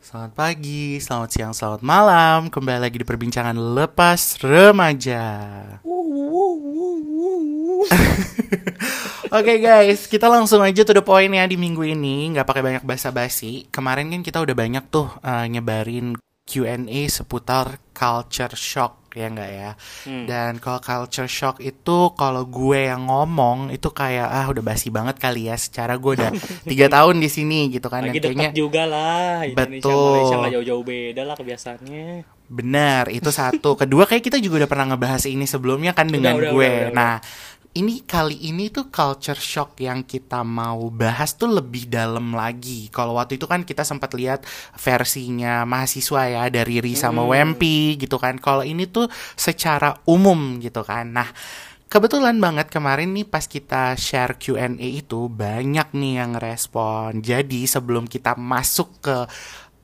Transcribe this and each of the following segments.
Selamat pagi, selamat siang, selamat malam. Kembali lagi di perbincangan lepas remaja. Oke guys, kita langsung aja to the point ya di minggu ini, nggak pakai banyak basa-basi. Kemarin kan kita udah banyak tuh uh, nyebarin Q&A seputar culture shock ya nggak ya. Hmm. Dan kalau culture shock itu kalau gue yang ngomong itu kayak ah udah basi banget kali ya. Secara gue udah tiga tahun di sini gitu kan. Lagi Dan kayaknya juga lah Indonesia Betul. Malaysia nggak jauh-jauh beda lah kebiasaannya. Benar, itu satu. Kedua kayak kita juga udah pernah ngebahas ini sebelumnya kan dengan udah, gue. udah, udah, udah. Nah, ini kali ini tuh culture shock yang kita mau bahas tuh lebih dalam lagi. Kalau waktu itu kan kita sempat lihat versinya mahasiswa ya dari Ri sama Hmm. Wempi gitu kan. Kalau ini tuh secara umum gitu kan. Nah, Kebetulan banget kemarin nih pas kita share Q&A itu banyak nih yang respon. Jadi sebelum kita masuk ke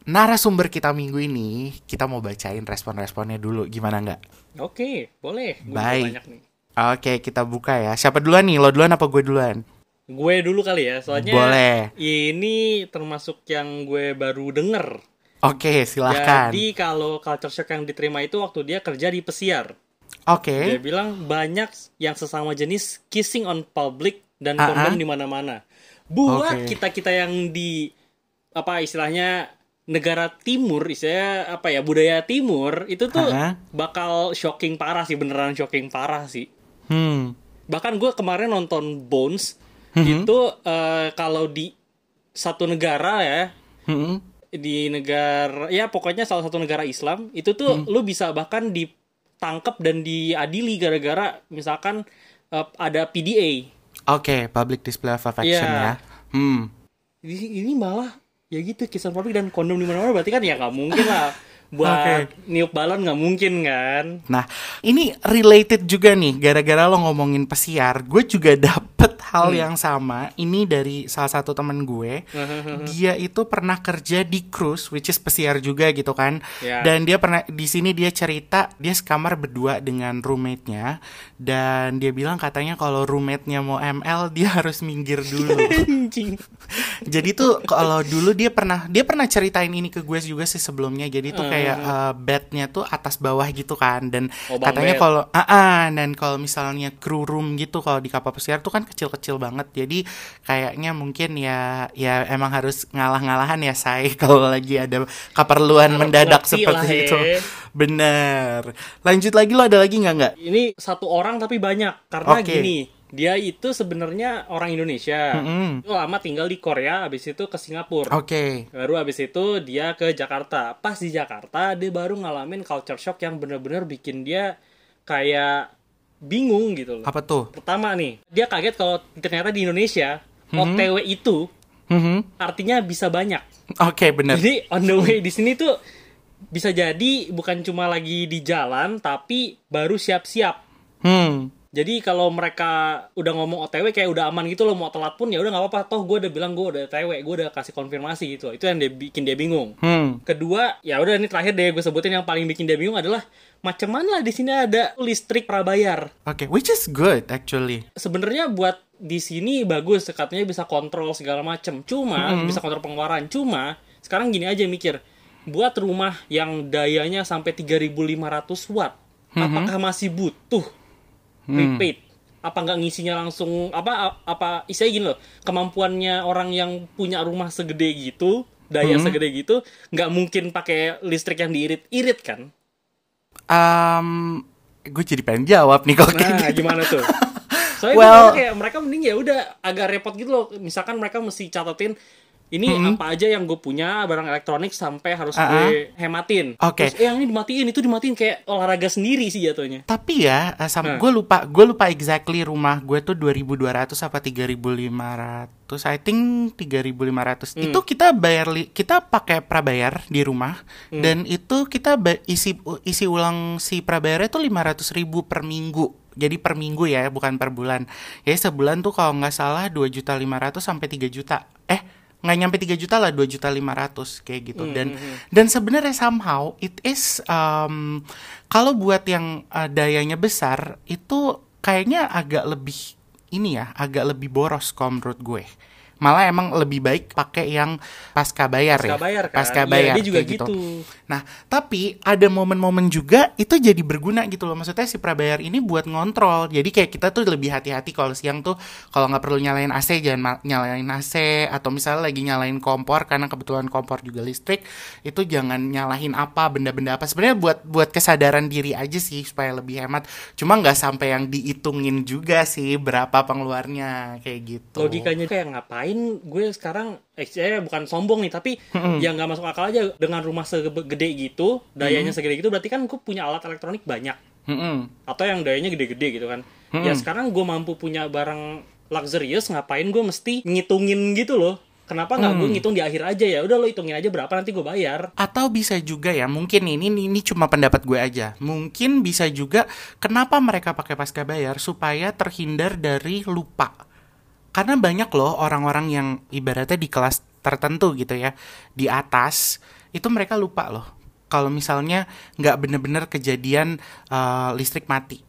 narasumber kita minggu ini, kita mau bacain respon-responnya dulu. Gimana nggak? Oke, boleh. Baik. banyak nih. Oke, kita buka ya. Siapa duluan nih? Lo duluan apa gue duluan? Gue dulu kali ya, soalnya Boleh. ini termasuk yang gue baru denger. Oke, silahkan. Jadi kalau culture shock yang diterima itu waktu dia kerja di pesiar. Oke. Dia bilang banyak yang sesama jenis kissing on public dan Ah, kondom ah. di mana-mana. Buat kita-kita yang di apa istilahnya negara timur, istilahnya apa ya budaya timur itu tuh Ah, ah. bakal shocking parah sih, beneran shocking parah sih. Hmm. Bahkan gue kemarin nonton Bones Mhm. itu eh, kalau di satu negara ya Hmm. di negara ya pokoknya salah satu negara Islam itu tuh Hmm. lu bisa bahkan ditangkap dan diadili gara-gara misalkan eh, ada PDA. Oke, public display of affection ya. Iya. Hmm. Ini, ini malah ya gitu kisah publik dan kondom di mana-mana berarti kan ya nggak mungkin lah buat niup balon nggak mungkin kan. Nah, ini related juga nih, gara-gara lo ngomongin pesiar, gue juga dapet hal Hmm. yang sama. Ini dari salah satu temen gue. Dia itu pernah kerja di cruise, which is pesiar juga gitu kan. Ya. Dan dia pernah di sini dia cerita dia sekamar berdua dengan roommate-nya dan dia bilang katanya kalau roommate-nya mau ML dia harus minggir dulu. Jadi tuh kalau dulu dia pernah dia pernah ceritain ini ke gue juga sih sebelumnya. Jadi tuh kayak uh, bednya tuh atas bawah gitu kan dan Oh, katanya kalau ah ah, dan kalau misalnya crew room gitu kalau di kapal pesiar tuh kan kecil-kecil banget. Jadi kayaknya mungkin ya ya emang harus ngalah-ngalahan ya say kalau lagi ada keperluan Harap mendadak seperti lah, itu. he. Bener. Lanjut lagi lo ada lagi nggak nggak? Ini satu orang tapi banyak karena Oke. gini dia itu sebenarnya orang Indonesia. Itu lama tinggal di Korea, habis itu ke Singapura. Oke. Baru habis itu dia ke Jakarta. Pas di Jakarta dia baru ngalamin culture shock yang bener-bener bikin dia kayak bingung gitu loh. Apa tuh? Pertama nih, dia kaget kalau ternyata di Indonesia OTW itu Mhm. artinya bisa banyak. Oke bener. Jadi on the way di sini tuh bisa jadi bukan cuma lagi di jalan tapi baru siap-siap. Hmm. Jadi kalau mereka udah ngomong OTW kayak udah aman gitu loh mau telat pun ya udah nggak apa-apa toh gue udah bilang gue udah OTW gue udah kasih konfirmasi gitu itu yang dia bikin dia bingung. Hmm. Kedua ya udah ini terakhir deh gue sebutin yang paling bikin dia bingung adalah macam mana lah di sini ada listrik prabayar. Oke, which is good actually. Sebenarnya buat di sini bagus katanya bisa kontrol segala macem cuma bisa kontrol pengeluaran cuma sekarang gini aja mikir buat rumah yang dayanya sampai 3500 watt apakah masih butuh prepaid apa nggak ngisinya langsung apa apa istilahnya gini loh kemampuannya orang yang punya rumah segede gitu daya segede gitu nggak mungkin pakai listrik yang diirit-irit kan Um, gue jadi pengen jawab nih kalau kayak Nah, gitu. gimana tuh? Soalnya Well- kayak mereka mending ya udah agak repot gitu loh. Misalkan mereka mesti catatin ini apa aja yang gue punya barang elektronik sampai harus Ah, gue hematin. Oke. Terus eh, yang ini dimatiin, itu dimatiin kayak olahraga sendiri sih jatuhnya. Tapi ya, eh, sama Nah. gue lupa, gue lupa exactly rumah gue tuh 2200 apa 3500. I think 3500. Hmm. Itu kita bayar kita pakai prabayar di rumah Hmm. dan itu kita isi isi ulang si prabayarnya tuh 500 ribu per minggu. Jadi per minggu ya, bukan per bulan. Ya sebulan tuh kalau nggak salah 2 juta 500 sampai 3 juta. Nggak nyampe 3 juta lah 2 juta 500 kayak gitu. Dan dan sebenarnya somehow it is um, kalau buat yang uh, dayanya besar itu kayaknya agak lebih ini ya agak lebih boros kalau menurut gue Malah emang lebih baik pakai yang pasca bayar ya. Pasca bayar kan? Pasca Iya, bayar dia juga kayak gitu. Nah, tapi ada momen-momen juga itu jadi berguna gitu loh. Maksudnya si prabayar ini buat ngontrol. Jadi kayak kita tuh lebih hati-hati kalau siang tuh kalau nggak perlu nyalain AC jangan nyalain AC atau misalnya lagi nyalain kompor karena kebetulan kompor juga listrik itu jangan nyalahin apa benda-benda apa. Sebenarnya buat buat kesadaran diri aja sih supaya lebih hemat. Cuma nggak sampai yang dihitungin juga sih berapa pengeluarnya kayak gitu. logikanya kayak ngapain gue sekarang? Eh saya bukan sombong nih tapi yang nggak masuk akal aja. Dengan rumah segede gitu dayanya segede gitu berarti kan gue punya alat elektronik banyak. Mm-mm. atau yang dayanya gede-gede gitu kan. Ya sekarang gue mampu punya barang luxurious ngapain gue mesti ngitungin gitu loh. Kenapa nggak gue ngitung di akhir aja ya? Udah lo hitungin aja berapa nanti gue bayar. Atau bisa juga ya, mungkin ini ini, ini cuma pendapat gue aja. Mungkin bisa juga kenapa mereka pakai pasca bayar supaya terhindar dari lupa. Karena banyak loh orang-orang yang ibaratnya di kelas tertentu gitu ya, di atas itu mereka lupa loh. Kalau misalnya nggak bener-bener kejadian eh, listrik mati.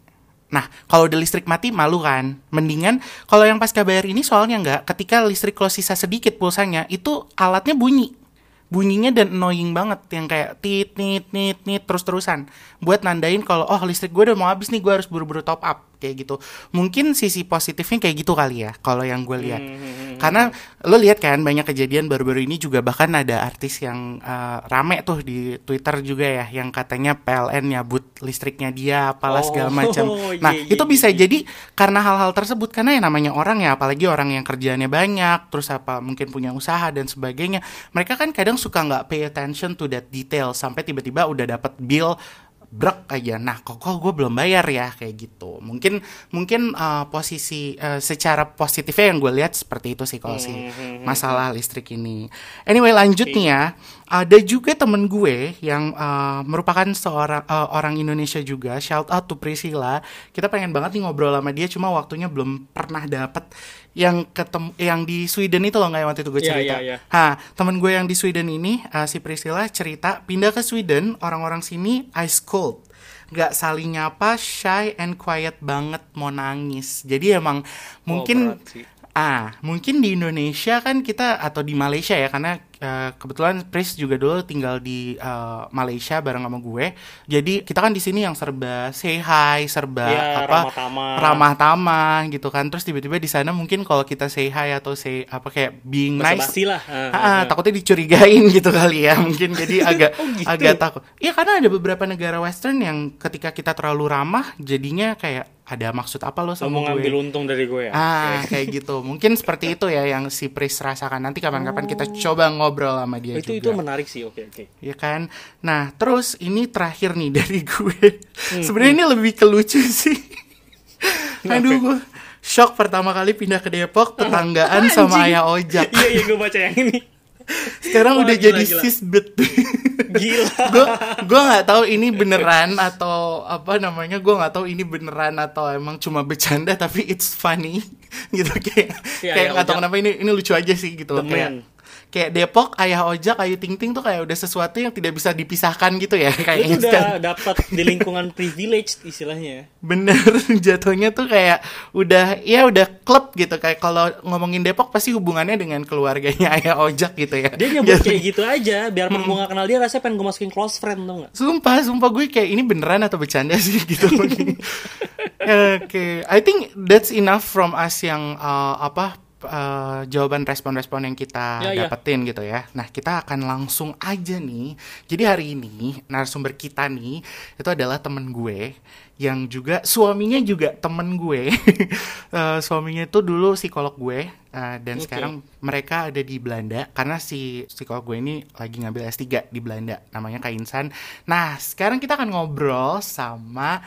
Nah, kalau udah listrik mati malu kan. Mendingan kalau yang pasca bayar ini soalnya nggak, ketika listrik lo sisa sedikit pulsanya, itu alatnya bunyi bunyinya dan annoying banget yang kayak tit nit nit nit terus terusan buat nandain kalau oh listrik gue udah mau habis nih gue harus buru-buru top up kayak gitu. Mungkin sisi positifnya kayak gitu kali ya kalau yang gue lihat. Karena lo lihat kan banyak kejadian baru-baru ini juga bahkan ada artis yang eh, rame tuh di Twitter juga ya yang katanya PLN nyabut listriknya dia apalah Oh, segala macam. iya, nah iya, itu iya, bisa iya. jadi karena hal-hal tersebut karena yang namanya orang ya apalagi orang yang kerjaannya banyak terus apa mungkin punya usaha dan sebagainya. Mereka kan kadang suka nggak pay attention to that detail sampai tiba-tiba udah dapat bill brek aja. Nah kok kok gue belum bayar ya? Kayak gitu. Mungkin mungkin uh, posisi uh, secara positifnya yang gue lihat seperti itu sih kalau sih masalah listrik ini. Anyway lanjut nih ya ada juga temen gue yang uh, merupakan seorang uh, orang Indonesia juga shout out to Priscilla kita pengen banget nih ngobrol sama dia cuma waktunya belum pernah dapet yang ketemu yang di Sweden itu loh nggak waktu itu gue Iya, cerita iya, iya. Ha, temen gue yang di Sweden ini, uh, si Priscilla cerita pindah ke Sweden, orang-orang sini ice cold. Gak saling nyapa, shy and quiet banget, mau nangis. Jadi emang mungkin berat sih. Ah, mungkin di Indonesia kan kita atau di Malaysia ya karena eh, kebetulan Pris juga dulu tinggal di eh, Malaysia bareng sama gue. Jadi kita kan di sini yang serba say hi, serba Iya, apa ramah tamah. ramah tamah gitu kan. Terus tiba-tiba di sana mungkin kalau kita say hi atau say apa kayak being nice Basa-basi lah Ah, Ah, ah, ah, ah. takutnya dicurigain gitu kali ya mungkin jadi agak Oh, gitu. agak takut iya karena ada beberapa negara western yang ketika kita terlalu ramah jadinya kayak ada maksud apa lo Lo sama mau ngambil gue untung dari gue ya? Ah kayak gitu. Mungkin seperti itu ya yang si Pris rasakan. Nanti kapan-kapan kita coba ngobrol sama dia Oh, itu juga. itu menarik sih. Oke oke. Ya kan? Nah terus ini terakhir nih dari gue. Hmm, sebenarnya ini lebih ke lucu sih. Aduh gue shock pertama kali pindah ke Depok tetanggaan sama ayah ojak. Iya iya gue baca yang ini sekarang Wah, udah gila, jadi gila. sisbet gila gue gue nggak tahu ini beneran atau apa namanya gue nggak tahu ini beneran atau emang cuma bercanda tapi it's funny gitu kayak Iya, kayak ayah nggak tahu ojak. kenapa ini ini lucu aja sih gitu The kayak man. Kayak Depok ayah ojak ayu ting ting tuh kayak udah sesuatu yang tidak bisa dipisahkan gitu ya tuh kan udah dapat di lingkungan privilege istilahnya. Bener jatuhnya tuh kayak udah ya udah klub gitu. Kayak kalau ngomongin Depok pasti hubungannya dengan keluarganya ayah ojak gitu ya. Dia nyebut kayak gitu aja biarpun Hmm. gue gak kenal dia rasanya pengen gue masukin close friend tau gak Sumpah, sumpah gue kayak ini beneran atau bercanda sih gitu. Oke, I think that's enough from us yang uh, apa uh, jawaban respon-respon yang kita Ya, ya. dapetin gitu ya. Nah, kita akan langsung aja nih. Jadi hari ini narasumber kita nih itu adalah temen gue yang juga suaminya juga temen gue. Eh, suaminya itu dulu psikolog gue uh, dan Oke. sekarang mereka ada di Belanda karena si psikolog gue ini lagi ngambil S3 di Belanda namanya Kak Insan. Nah, sekarang kita akan ngobrol sama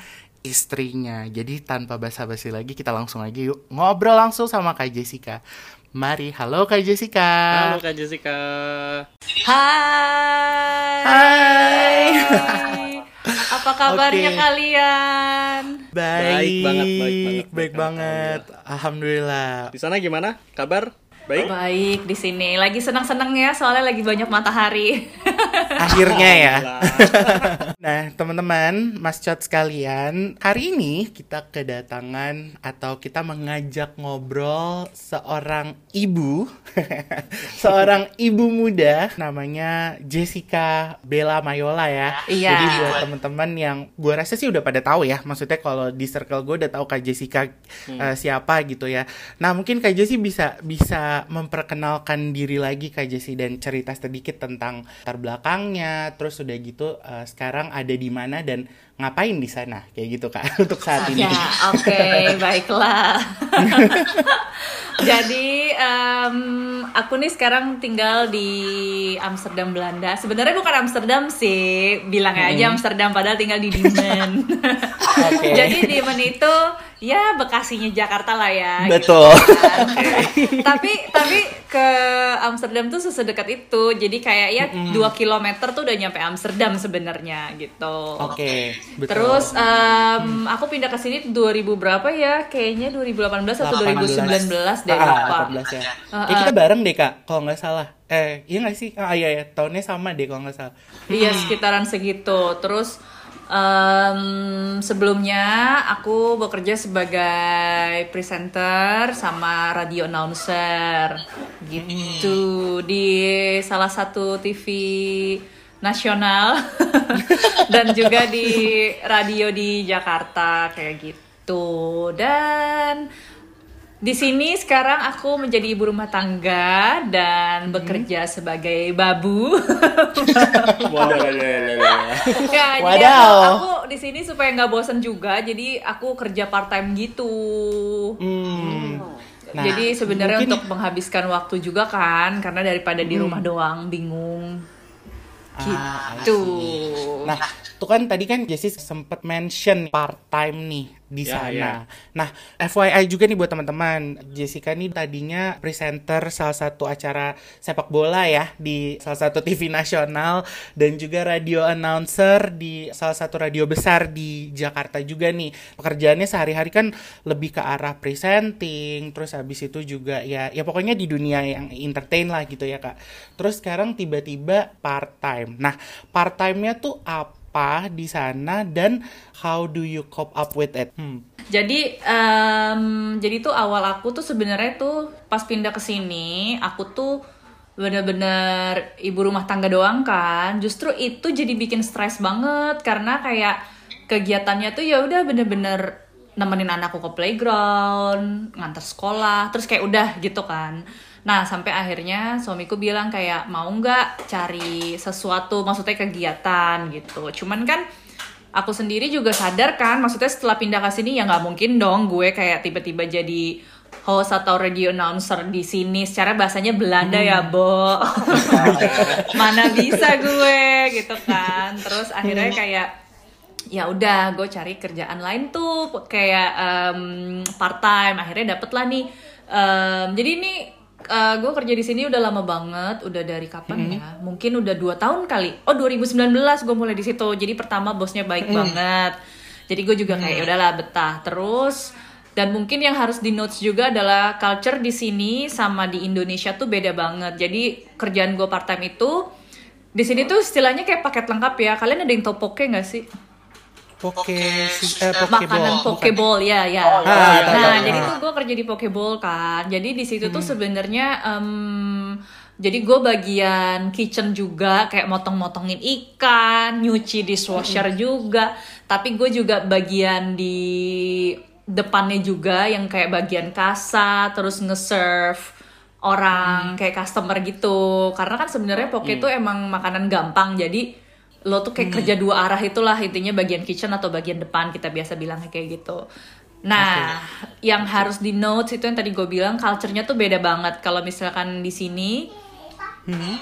istrinya. Jadi tanpa basa-basi lagi kita langsung aja yuk ngobrol langsung sama Kak Jessica. Mari, halo Kak Jessica. halo kak Jessica Hai. Hai. Apa kabarnya Oke. kalian? Baik, Baik banget, baik banget, baik baik banget. Alhamdulillah. di sana gimana kabar baik Baik di sini. Lagi senang-senang ya, soalnya lagi banyak matahari. Akhirnya ya. Nah, teman-teman, Mas Cot sekalian, hari ini kita kedatangan atau kita mengajak ngobrol seorang ibu, seorang ibu muda namanya Jessica Bella Mayola ya. Iya. Jadi buat teman-teman yang gua rasa sih udah pada tahu ya, maksudnya kalau di circle gue udah tahu Kak Jessica eh, siapa gitu ya. Nah, mungkin Kak Jessi bisa bisa memperkenalkan diri lagi Kak Jessi dan cerita sedikit tentang latar belakangnya, terus udah gitu eh, sekarang ada di mana dan ngapain di sana kayak gitu Kak untuk saat ini. Ya, oke, baiklah. Jadi em, aku nih sekarang tinggal di Amsterdam Belanda. Sebenarnya bukan Amsterdam sih, bilang aja Amsterdam padahal tinggal di Diemen. Oke. Jadi Diemen itu ya Bekasinya Jakarta lah ya. gitu Betul. kan. tapi tapi ke Amsterdam tuh sesedekat itu. Jadi kayak ya 2 kilometer tuh udah nyampe Amsterdam sebenarnya gitu. Oke, betul. Terus em, aku pindah ke sini 2000 berapa ya? Kayaknya 2018 atau 2019 deh Ah, lupa. 18 ya. Eh, ah. kita bareng deh Kak, kalau nggak salah. Eh, iya nggak sih? Ah iya ya, tahunnya sama deh kalau nggak salah. Iya sekitaran segitu. Terus em, sebelumnya aku bekerja sebagai presenter sama radio announcer. Gitu. Di salah satu TV nasional. Dan juga di radio di Jakarta kayak gitu. Dan di sini sekarang aku menjadi ibu rumah tangga dan bekerja sebagai babu. Waduh, ya, jadi Wadaw. aku, aku di sini supaya nggak bosen juga, jadi aku kerja part time gitu. Hmm. Nah, jadi sebenarnya mungkin- untuk menghabiskan waktu juga kan, karena daripada di rumah doang bingung. Ah, Gitu. Nah, tuh kan tadi kan Jessi sempat mention part time nih di Ya, sana. ya. Nah, FYI juga nih buat teman-teman, Jessica nih tadinya presenter salah satu acara sepak bola ya di salah satu TV nasional dan juga radio announcer di salah satu radio besar di Jakarta juga nih. Pekerjaannya sehari-hari kan lebih ke arah presenting, terus habis itu juga ya ya pokoknya di dunia yang entertain lah gitu ya, Kak. Terus sekarang tiba-tiba part time. Nah, part time-nya tuh apa di sana dan how do you cope up with it? Hmm. Jadi em, jadi tuh awal aku tuh sebenarnya tuh pas pindah ke sini, aku tuh bener-bener ibu rumah tangga doang kan. Justru itu jadi bikin stres banget karena kayak kegiatannya tuh ya udah bener-bener nemenin anakku ke playground, nganter sekolah, terus kayak udah gitu kan. Nah sampai akhirnya suamiku bilang kayak mau nggak cari sesuatu, maksudnya kegiatan gitu. Cuman kan aku sendiri juga sadar kan maksudnya setelah pindah ke sini ya nggak mungkin dong gue kayak tiba-tiba jadi host atau radio announcer di sini. Secara bahasanya Belanda ya Bo. Mana bisa gue gitu kan. Terus akhirnya kayak ya udah gue cari kerjaan lain tuh kayak part time akhirnya dapet lah nih Em, jadi ini eh, gue kerja di sini udah lama banget udah dari kapan ya? Mungkin udah dua tahun kali. Oh 2019 gue mulai di situ. Jadi pertama bosnya baik banget. Jadi gue juga kayak "Ya udahlah betah. Terus dan mungkin yang harus di notes juga adalah culture di sini sama di Indonesia tuh beda banget. Jadi kerjaan gue part time itu di sini tuh istilahnya kayak paket lengkap ya. Kalian ada yang poke nggak sih Poke si- eh, makanan bukan. pokeball ya ya. Ah, nah tahu, tahu. jadi tuh gue kerja di pokeball kan. Jadi di situ Hmm. tuh sebenarnya em, jadi gue bagian kitchen juga kayak motong-motongin ikan, nyuci dishwasher Hmm. juga. Tapi gue juga bagian di depannya juga yang kayak bagian kasa terus nge-serve Hmm. orang kayak customer gitu. Karena kan sebenarnya poke itu emang makanan gampang jadi lo tuh Hmm. kayak kerja dua arah itulah intinya bagian kitchen atau bagian depan kita biasa bilangnya kayak gitu. Nah, yang harus di notes itu yang tadi gue bilang culture-nya tuh beda banget. Kalau misalkan di sini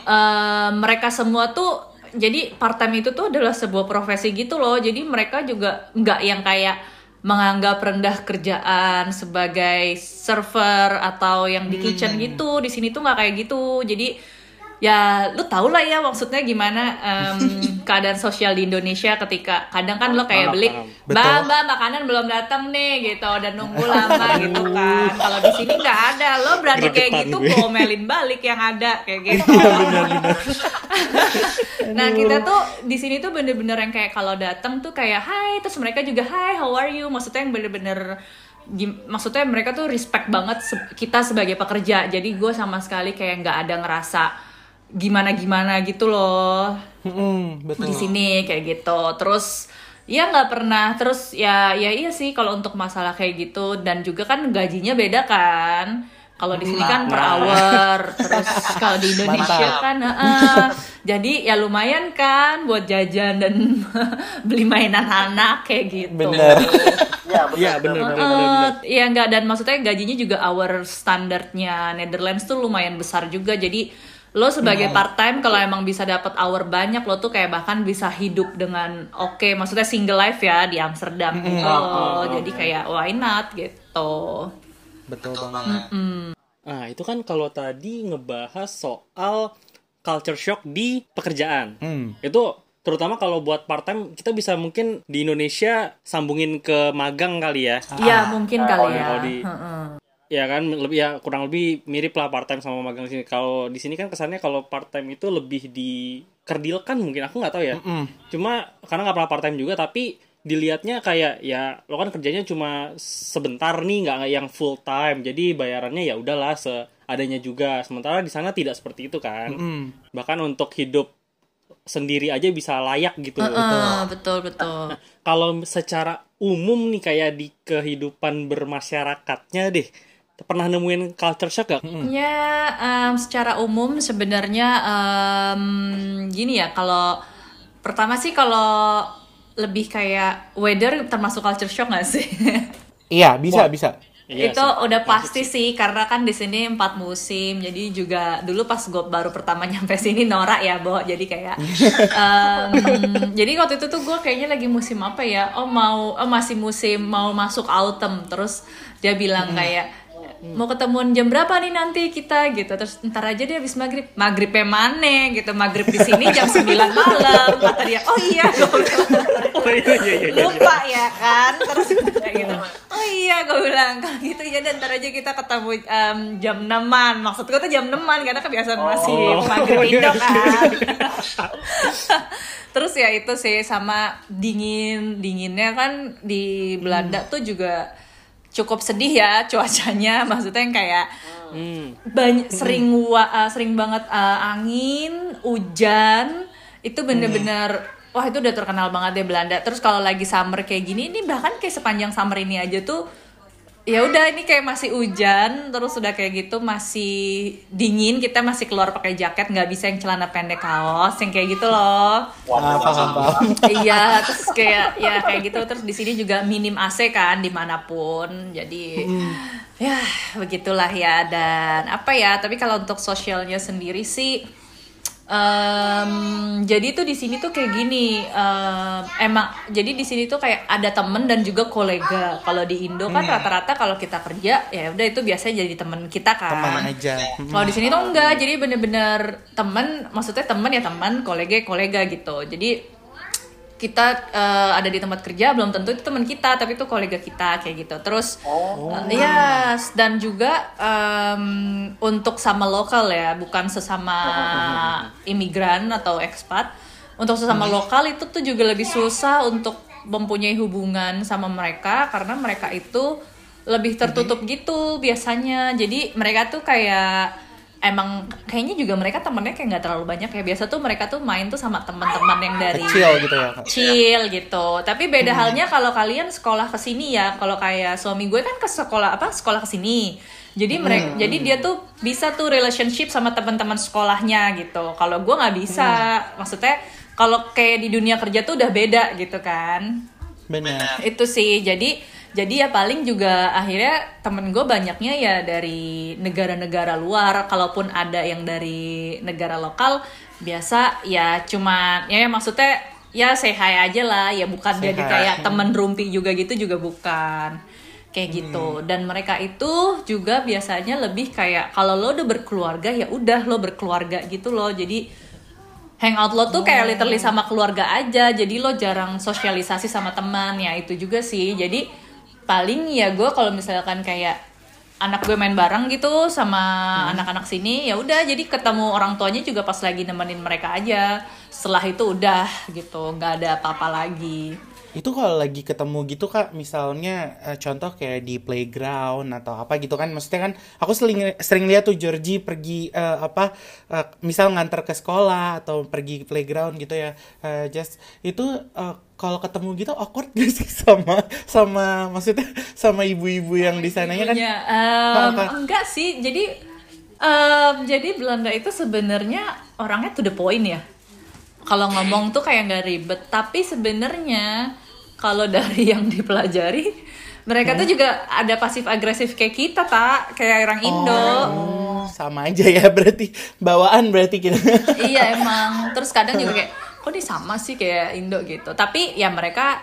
eh, mereka semua tuh jadi part time itu tuh adalah sebuah profesi gitu loh. Jadi mereka juga nggak yang kayak menganggap rendah kerjaan sebagai server atau yang di kitchen gitu. Di sini tuh nggak kayak gitu. Jadi ya lu tau lah ya maksudnya gimana em, keadaan sosial di Indonesia ketika kadang kan lo kayak beli mbak mbak makanan belum datang nih gitu dan nunggu lama gitu kan. Kalau di sini nggak ada. Lo berani kayak gitu gue. balik yang ada kayak gitu. Nah kita tuh di sini tuh bener-bener yang kayak kalau datang tuh kayak hai terus mereka juga hai how are you? Maksudnya yang bener-bener maksudnya mereka tuh respect banget kita sebagai pekerja. Jadi gue sama sekali kayak nggak ada ngerasa gimana gimana gitu loh Mm-mm, betul. di sini kayak gitu terus ya nggak pernah terus ya ya iya sih kalau untuk masalah kayak gitu dan juga kan gajinya beda kan kalau di sini kan per hour terus kalau di Indonesia Mantap. kan heeh. jadi ya lumayan kan buat jajan dan beli mainan anak kayak gitu Bener. Ya, betul. Iya bener bener bener. Bener. Iya enggak dan maksudnya gajinya juga hour standarnya Netherlands tuh lumayan besar juga jadi lo sebagai part time kalau emang bisa dapat hour banyak lo tuh kayak bahkan bisa hidup dengan oke maksudnya single life ya di Amsterdam gitu loh. jadi kayak why not gitu Betul banget. Nah, itu kan kalau tadi ngebahas soal culture shock di pekerjaan. Hmm. Itu terutama kalau buat part time kita bisa mungkin di Indonesia sambungin ke magang kali ya. Iya mungkin kali ya kalau di- Heeh. Ya kan lebih ya kurang lebih mirip lah part time sama magang di sini. Kalau di sini kan kesannya kalau part time itu lebih dikerdilkan mungkin aku nggak tahu ya. Mm. Cuma karena nggak pernah part time juga tapi dilihatnya kayak ya lo kan kerjanya cuma sebentar nih nggak yang full time jadi bayarannya ya udahlah seadanya juga sementara di sana tidak seperti itu kan Mm. bahkan untuk hidup sendiri aja bisa layak gitu Heeh, betul betul kalau secara umum nih kayak di kehidupan bermasyarakatnya deh pernah nemuin culture shock gak? Ya, em, secara umum sebenarnya em, gini ya, kalau pertama sih kalau lebih kayak weather termasuk culture shock nggak sih? Iya, bisa, Wah. bisa. Iya itu sih. udah pasti sih karena kan di sini empat musim jadi juga dulu pas gue baru pertama nyampe sini norak ya Bo jadi kayak em, jadi waktu itu tuh gue kayaknya lagi musim apa ya oh mau oh masih musim mau masuk autumn terus dia bilang kayak mau ketemuan jam berapa nih nanti kita gitu. Terus ntar aja dia habis maghrib. Maghribnya mana gitu. Maghrib di sini jam 9 malam kata dia. Oh iya. Gue Oh, iya, iya, iya, iya. lupa ya kan? Terus kayak gitu. Oh iya gue bilang kalau gitu ya dan ntar aja kita ketemu em, jam 6an maksud gue tuh jam 6an karena kebiasaan masih Oh, maghrib iya, Indo iya. kan. Terus ya itu sih sama dingin dinginnya kan di Belanda tuh juga cukup sedih ya cuacanya. Maksudnya yang kayak Hmm. banyak sering wa- uh, sering banget uh, angin hujan itu bener-bener wah itu udah terkenal banget deh Belanda. Terus kalau lagi summer kayak gini ini bahkan kayak sepanjang summer ini aja tuh ya udah ini kayak masih hujan terus udah kayak gitu masih dingin kita masih keluar pakai jaket nggak bisa yang celana pendek kaos yang kayak gitu loh. Ah, iya terus kayak ya kayak gitu terus di sini juga minim AC kan di mana pun jadi ya begitulah ya dan apa ya tapi kalau untuk sosialnya sendiri sih em, jadi tuh di sini tuh kayak gini em, emang jadi di sini tuh kayak ada temen dan juga kolega kalau di Indo kan rata-rata kalau kita kerja ya udah itu biasanya jadi temen kita kan Teman aja. kalau di sini tuh enggak, jadi bener-bener temen, maksudnya temen ya teman, kolega ya kolega gitu. Jadi kita eh, ada di tempat kerja belum tentu itu teman kita, tapi itu kolega kita kayak gitu. Terus, eh, yes, dan juga em, untuk sama lokal ya, bukan sesama imigran atau ekspat. Untuk sesama lokal itu tuh juga lebih susah untuk mempunyai hubungan sama mereka karena mereka itu lebih tertutup gitu biasanya. Jadi mereka tuh kayak emang kayaknya juga mereka temennya kayak nggak terlalu banyak ya. Biasa tuh mereka tuh main tuh sama teman-teman yang dari Kecil gitu ya, Kak. chill gitu. Tapi beda halnya kalau kalian sekolah ke sini ya. Kalau kayak suami gue kan ke sekolah apa? Sekolah ke sini. Jadi mereka jadi dia tuh bisa tuh relationship sama teman-teman sekolahnya gitu. Kalau gue nggak bisa. Maksudnya kalau kayak di dunia kerja tuh udah beda gitu kan Benar. itu sih jadi jadi ya paling juga akhirnya temen gue banyaknya ya dari negara-negara luar. Kalaupun ada yang dari negara lokal biasa ya cuma ya maksudnya ya hi aja lah. Ya bukan Say jadi hi. kayak temen rumpi juga gitu juga bukan. Kayak gitu. Dan mereka itu juga biasanya lebih kayak kalau lo udah berkeluarga ya udah lo berkeluarga gitu loh. Jadi hangout lo tuh kayak literally sama keluarga aja. Jadi lo jarang sosialisasi sama teman. Ya itu juga sih. Jadi paling ya gue kalau misalkan kayak anak gue main bareng gitu sama anak-anak sini ya udah jadi ketemu orang tuanya juga pas lagi nemenin mereka aja. Setelah itu udah gitu nggak ada apa-apa lagi. Itu kalau lagi ketemu gitu kak, misalnya eh, contoh kayak di playground atau apa gitu kan, maksudnya kan aku sering sering lihat tuh Georgie pergi eh, apa, eh, misal nganter ke sekolah atau pergi ke playground gitu ya, eh, just itu eh, kalau ketemu gitu awkward gak sih sama sama maksudnya sama ibu-ibu yang di sananya kan? Em, Apa? enggak sih. Jadi em, jadi Belanda itu sebenarnya orangnya to the point ya. Kalau ngomong tuh kayak nggak ribet. Tapi sebenarnya kalau dari yang dipelajari mereka tuh juga ada pasif agresif kayak kita tak kayak orang Indo. Oh, sama aja ya berarti bawaan berarti kita. iya emang. Terus kadang juga kayak kok dia sama sih kayak Indo gitu. Tapi ya mereka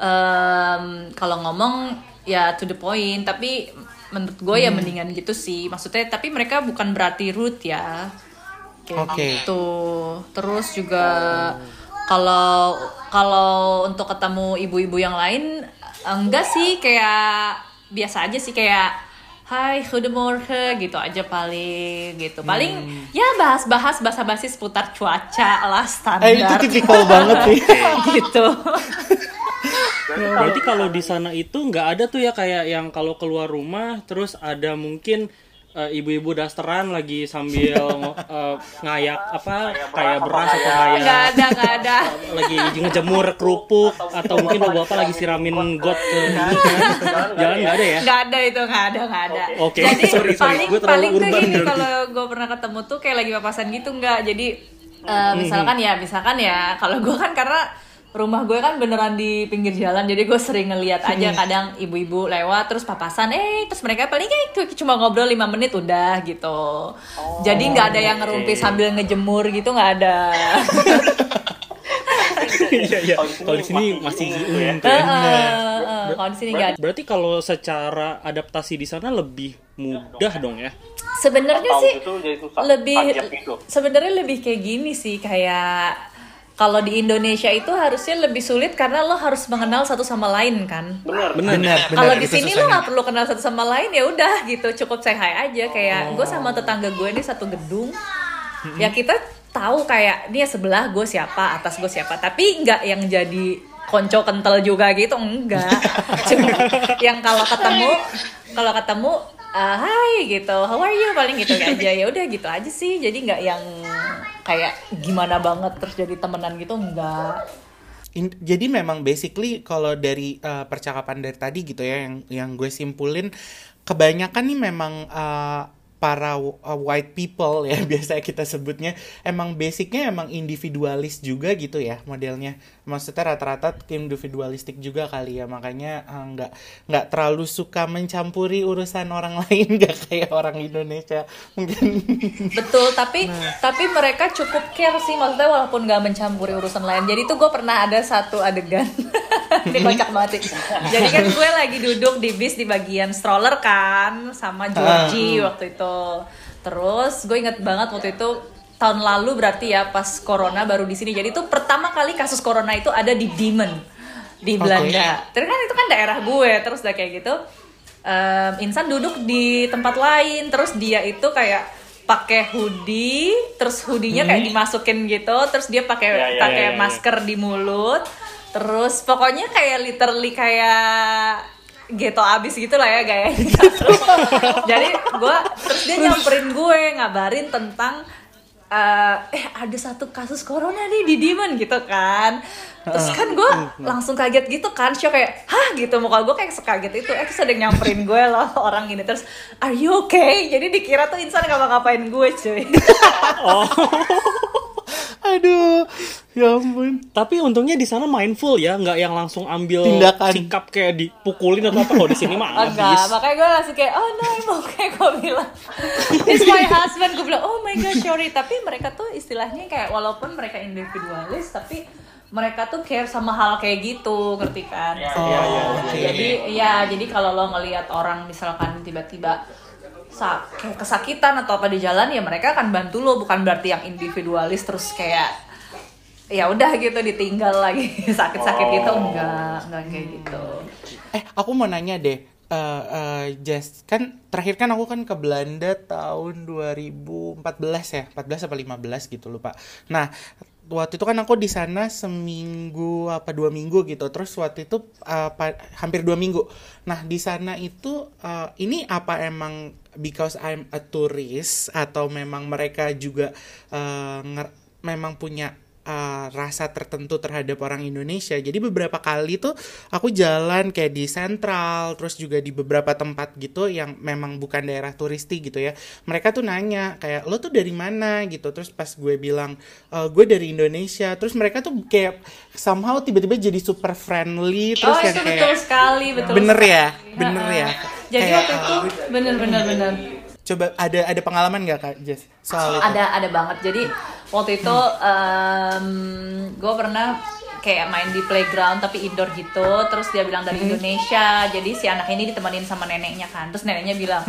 em, kalau ngomong ya to the point. Tapi menurut gue ya mendingan gitu sih. Maksudnya tapi mereka bukan berarti rude ya. Kayak Oke. gitu. Terus juga kalau kalau untuk ketemu ibu-ibu yang lain enggak sih. Kayak biasa aja sih. Kayak Hai, goedemorgen gitu aja paling gitu. Paling ya bahas-bahas basa-basi seputar cuaca lah standar. Eh itu tipikal banget sih. gitu. Berarti kalau di sana itu nggak ada tuh ya kayak yang kalau keluar rumah terus ada mungkin eh, ibu-ibu dasteran lagi sambil eh, ngayak apa kayak beras atau Enggak kayak ada, enggak ada. lagi ngejemur kerupuk atau mungkin bapak lagi siramin got ke jalan nggak ada ya Enggak ada itu, enggak ada, enggak ada. Oke, Jadi sorry, sorry. paling paling tuh gini kalau gue pernah ketemu tuh kayak lagi papasan gitu enggak. Jadi eh, misalkan ya, misalkan ya kalau gue kan karena rumah gue kan beneran di pinggir jalan jadi gue sering ngeliat aja kadang ibu-ibu lewat terus papasan eh terus mereka paling kayak cuma ngobrol lima menit udah gitu. Jadi nggak ada yang ngerumpi sambil ngejemur gitu nggak ada. Iya iya. Kalau di sini masih umum tuh Eh, ya. eh, eh, kalau di sini nggak ada. Berarti kalau secara adaptasi di sana lebih mudah dong ya? Sebenarnya sih itu jadi susah, lebih gitu. sebenarnya lebih kayak gini sih kayak kalau di Indonesia itu harusnya lebih sulit karena lo harus mengenal satu sama lain kan? Bener. benar. Benar, kalau di sini lo nggak perlu kenal satu sama lain ya udah gitu. Cukup say hi aja. Kayak gue sama tetangga gue ini satu gedung. Ya kita tahu kayak dia sebelah gue siapa atas gue siapa. Tapi nggak yang jadi konco kental juga gitu enggak. Cuma yang kalau ketemu kalau ketemu uh, hai gitu. How are you? paling gitu aja. Ya udah gitu aja sih. Jadi nggak yang kayak gimana banget terus jadi temenan gitu enggak. In- jadi memang basically kalau dari uh, percakapan dari tadi gitu ya yang yang gue simpulin kebanyakan nih memang uh, para uh, white people ya biasa kita sebutnya emang basicnya emang individualis juga gitu ya modelnya. Maksudnya rata-rata individualistik juga kali ya makanya uh, nggak nggak terlalu suka mencampuri urusan orang lain nggak kayak orang Indonesia mungkin. Betul, tapi tapi mereka cukup care sih maksudnya walaupun nggak mencampuri urusan lain. Jadi tuh gue pernah ada satu adegan ini kocak banget sih. Jadi kan gue lagi duduk di bis di bagian stroller kan sama Georgie waktu itu. Terus gue inget banget waktu itu tahun lalu berarti ya pas corona baru di sini. Jadi tuh pertama kali kasus corona itu ada di Diemen di. Belanda. Terus kan itu kan daerah gue, terus udah kayak gitu. em, Insan duduk di tempat lain, terus dia itu kayak pakai hoodie, terus hoodie-nya kayak dimasukin gitu, terus dia pakai Ya, ya, pakai ya, ya, ya. masker di mulut, terus pokoknya kayak literally kayak geto abis gitu lah ya gayanya. Jadi gue terus dia nyamperin gue ngabarin tentang eh eh ada satu kasus corona nih di Diman gitu kan. Terus kan gue langsung kaget gitu kan shock kayak hah? gitu. Muka gue kayak sekaget itu. Eh terus ada yang nyamperin gue loh orang ini. Terus are you okay? Jadi dikira tuh insan gak ngapain gue cuy aduh ya ampun Tapi untungnya di sana mindful ya, nggak yang langsung ambil Tindakan. sikap kayak dipukulin atau apa. Kalau di sini mah enggak habis. makanya gue langsung kayak oh no I'm okay gue bilang it's my husband gue bilang oh my god sorry tapi mereka tuh istilahnya kayak walaupun mereka individualis tapi mereka tuh care sama hal kayak gitu ngerti kan Iya, iya, iya. jadi ya jadi kalau lo ngelihat orang misalkan tiba-tiba kayak kesakitan atau apa di jalan ya mereka akan bantu lo bukan berarti yang individualis terus kayak ya udah gitu ditinggal lagi sakit-sakit gitu enggak enggak kayak gitu Eh, aku mau nanya deh. eh eh, Jess, kan terakhir kan aku kan ke Belanda tahun 2014 ya, 14 apa 15 gitu lupa. Nah, waktu itu kan aku di sana seminggu apa dua minggu gitu. Terus waktu itu pa- hampir dua minggu. Nah, di sana itu eh, ini apa emang because I'm a tourist atau memang mereka juga nger- memang punya uh, rasa tertentu terhadap orang Indonesia. Jadi beberapa kali tuh aku jalan kayak di Sentral, terus juga di beberapa tempat gitu yang memang bukan daerah turistik gitu ya. Mereka tuh nanya kayak lo tuh dari mana gitu. Terus pas gue bilang "Eh, gue dari Indonesia, terus mereka tuh kayak somehow tiba-tiba jadi super friendly terus oh yang itu kayak betul sekali betul bener sekali. ya, bener ya. jadi Kayak, waktu itu bener bener bener coba ada ada pengalaman nggak kak Jess soal itu? ada ada banget jadi waktu itu gue pernah kayak main di playground tapi indoor gitu. Terus dia bilang dari Indonesia. Jadi si anak ini ditemenin sama neneknya kan. Terus neneknya bilang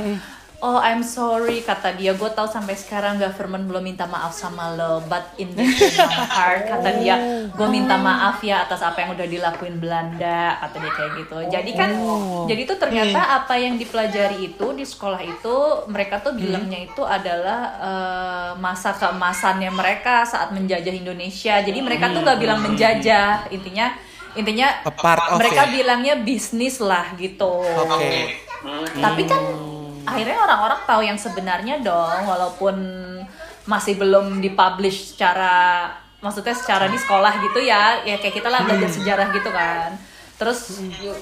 oh I'm sorry kata dia. Gue tahu sampai sekarang government belum minta maaf sama lo but in the my heart kata dia gue minta maaf ya atas apa yang udah dilakuin Belanda kata dia kayak gitu. Jadi kan jadi tuh ternyata apa yang dipelajari itu di sekolah itu mereka tuh bilangnya itu adalah eh, masa keemasannya mereka saat menjajah Indonesia. Jadi mereka tuh gak bilang menjajah. Intinya intinya mereka it. bilangnya bisnis lah gitu. Oke. tapi kan akhirnya orang-orang tahu yang sebenarnya dong walaupun masih belum dipublish secara maksudnya secara di sekolah gitu ya ya kayak kita lah belajar sejarah gitu kan. Terus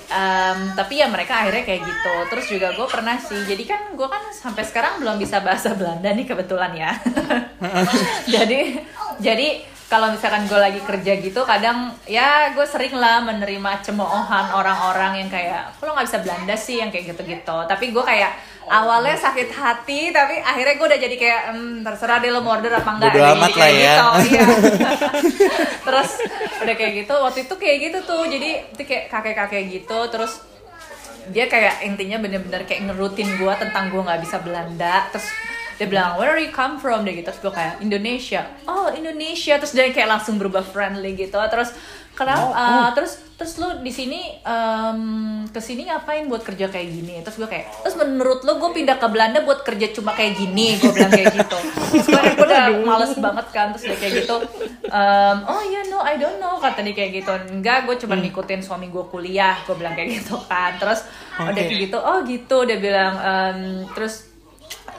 em, tapi ya mereka akhirnya kayak gitu. Terus juga gue pernah sih jadi kan gue kan sampai sekarang belum bisa bahasa Belanda nih kebetulan ya. Jadi jadi kalau misalkan gue lagi kerja gitu kadang ya gue sering lah menerima cemoohan orang-orang yang kayak kok lo nggak bisa Belanda sih? Yang kayak gitu-gitu. Tapi gue kayak awalnya sakit hati tapi akhirnya gue udah jadi kayak "Hmm, terserah deh lo mau order apa enggak. Bodo amat lah ya. gitu, iya. terus udah kayak gitu waktu itu kayak gitu tuh. Jadi itu kayak kakek-kakek gitu terus dia kayak intinya bener-bener kayak ngerutin gue tentang gue nggak bisa Belanda. Terus dia bilang where are you come from? Dia gitu. Terus gue kayak Indonesia. Oh Indonesia. Terus dia kayak langsung berubah friendly gitu. Terus kenapa? Uh, terus terus lu di sini em, ke sini ngapain buat kerja kayak gini? Terus gue kayak terus menurut lu gue pindah ke Belanda buat kerja cuma kayak gini? Gue bilang kayak gitu. Terus gue udah males banget kan terus dia kayak gitu. Em, oh ya no I don't know kata dia kayak gitu. Enggak gue cuma ngikutin suami gue kuliah gue bilang kayak gitu kan. Terus udah Oke. kayak gitu oh gitu dia bilang em, terus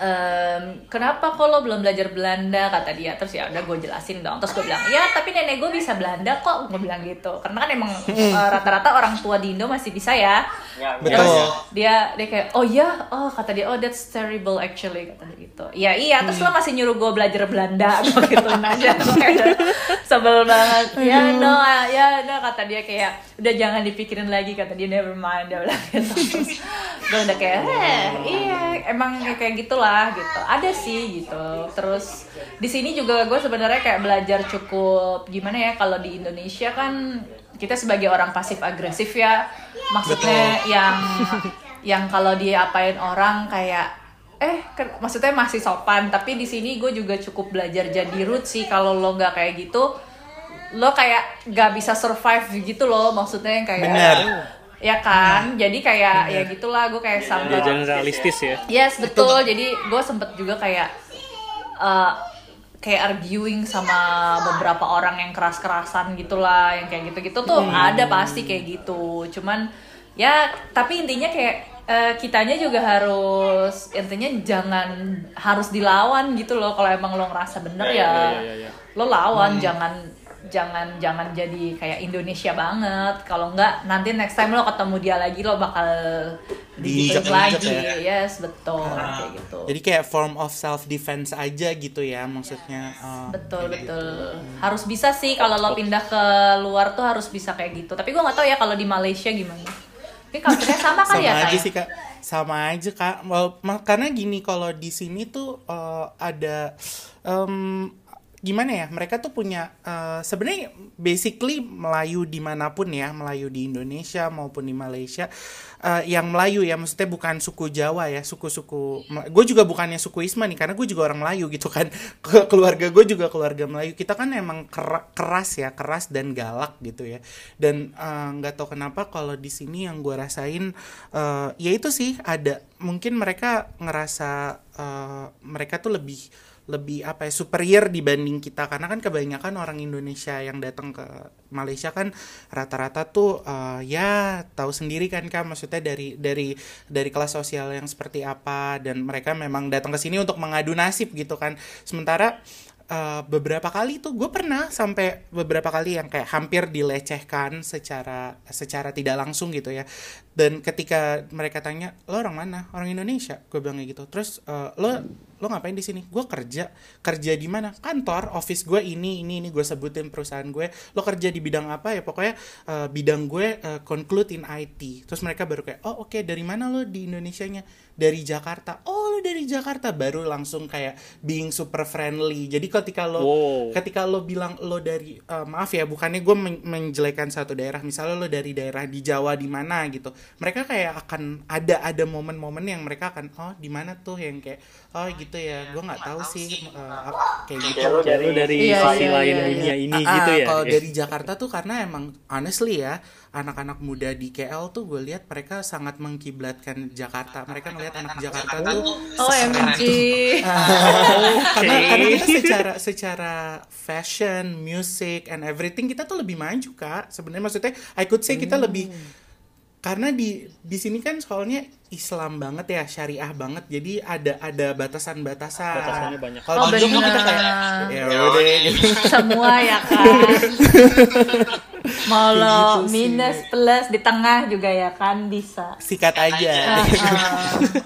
em, kenapa kok lo belum belajar Belanda? Kata dia. Terus ya udah gue jelasin dong. Terus gue bilang ya tapi nenek gue bisa Belanda kok. Gue bilang gitu. Karena kan emang eh, rata-rata orang tua di Indo masih bisa ya. Betul. Terus dia dia kayak oh ya oh kata dia oh that's terrible actually kata dia gitu. Ya iya. Terus lo masih nyuruh gue belajar Belanda? Gue gituin aja kayak sebel banget. Ya no ya no kata dia kayak udah jangan dipikirin lagi kata dia never mind dia bilang gitu. Terus gue udah kayak eh iya. Emang ya kayak gitulah gitu. Ada sih gitu. Terus di sini juga gue sebenarnya kayak belajar cukup gimana ya kalau di Indonesia kan kita sebagai orang pasif agresif ya. Maksudnya yang yang kalau diapain orang kayak eh ke- maksudnya masih sopan. Tapi di sini gue juga cukup belajar jadi root sih kalau lo nggak kayak gitu. Lo kayak nggak bisa survive gitu loh maksudnya yang kayak Bener. Ya kan jadi kayak ya gitulah gue kayak sampai Ya, jangan realistis ya. Yes betul. Jadi gue sempet juga kayak uh, kayak arguing sama beberapa orang yang keras-kerasan gitulah, yang kayak gitu-gitu tuh ada pasti kayak gitu. Cuman ya tapi intinya kayak uh, kitanya juga harus intinya jangan harus dilawan gitu loh. Kalau emang lo ngerasa bener Ya, ya, ya, ya, ya. lo lawan jangan jangan jangan jadi kayak Indonesia banget. Kalau enggak nanti next time lo ketemu dia lagi lo bakal Diinjek-injek lagi. ya. yes betul kayak gitu. Jadi kayak form of self defense aja gitu ya maksudnya. eh, betul betul. Harus bisa sih kalau lo pindah ke luar tuh harus bisa kayak gitu. Tapi gua nggak tahu ya kalau di Malaysia gimana. Ini sama kali sama ya aja kayak sih kak. Sama aja kak. Karena gini kalau di sini tuh eh, ada em, gimana ya mereka tuh punya uh, sebenarnya basically Melayu di mana pun ya Melayu di Indonesia maupun di Malaysia uh, yang Melayu ya maksudnya bukan suku Jawa ya suku-suku gue juga bukannya suku Isma nih karena gue juga orang Melayu gitu kan. Keluarga gue juga keluarga Melayu. Kita kan emang keras ya keras dan galak gitu ya. Dan nggak uh, tahu kenapa kalau di sini yang gue rasain uh, ya itu sih ada mungkin mereka ngerasa uh, mereka tuh lebih lebih apa ya superior dibanding kita. Karena kan kebanyakan orang Indonesia yang datang ke Malaysia kan rata-rata tuh uh, ya tahu sendiri kan kan maksudnya dari dari dari kelas sosial yang seperti apa. Dan mereka memang datang ke sini untuk mengadu nasib gitu kan. Sementara uh, beberapa kali tuh gue pernah sampai beberapa kali yang kayak hampir dilecehkan secara secara tidak langsung gitu ya dan ketika mereka tanya lo orang mana? Orang Indonesia? Gue bilang gitu. Terus uh, lo lo ngapain di sini? Gue kerja. Kerja di mana? Kantor office gue ini ini ini gue sebutin perusahaan gue lo kerja di bidang apa ya? Pokoknya uh, bidang gue uh, conclude in IT terus mereka baru kayak oh oke okay, dari mana lo di Indonesia nya dari Jakarta. Oh lo dari Jakarta? Baru langsung kayak being super friendly. Jadi ketika lo wow. ketika lo bilang lo dari uh, maaf ya bukannya gue men menjelekan satu daerah. Misalnya lo dari daerah di Jawa di mana gitu mereka kayak akan ada ada momen-momen yang mereka akan oh di mana tuh yang kayak oh gitu ya gue nggak tahu sih uh, kayak gitu. dari, dari iya, sisi iya, lain iya, dunia ini uh, gitu ya kalau dari Jakarta tuh karena emang honestly ya anak-anak muda di KL tuh gue lihat mereka sangat mengkiblatkan Jakarta. Mereka melihat anak Jakarta tuh oh MG karena karena kita secara secara fashion music and everything kita tuh lebih maju kak sebenarnya. Maksudnya I could say kita lebih karena di di sini kan soalnya Islam banget ya syariah banget. Jadi ada ada batasan-batasan. Batasannya banyak. Kalau oh, kita kayak ya udah gitu. semua ya kan mau lo gitu minus plus di tengah juga ya kan bisa. Sikat aja. Uh,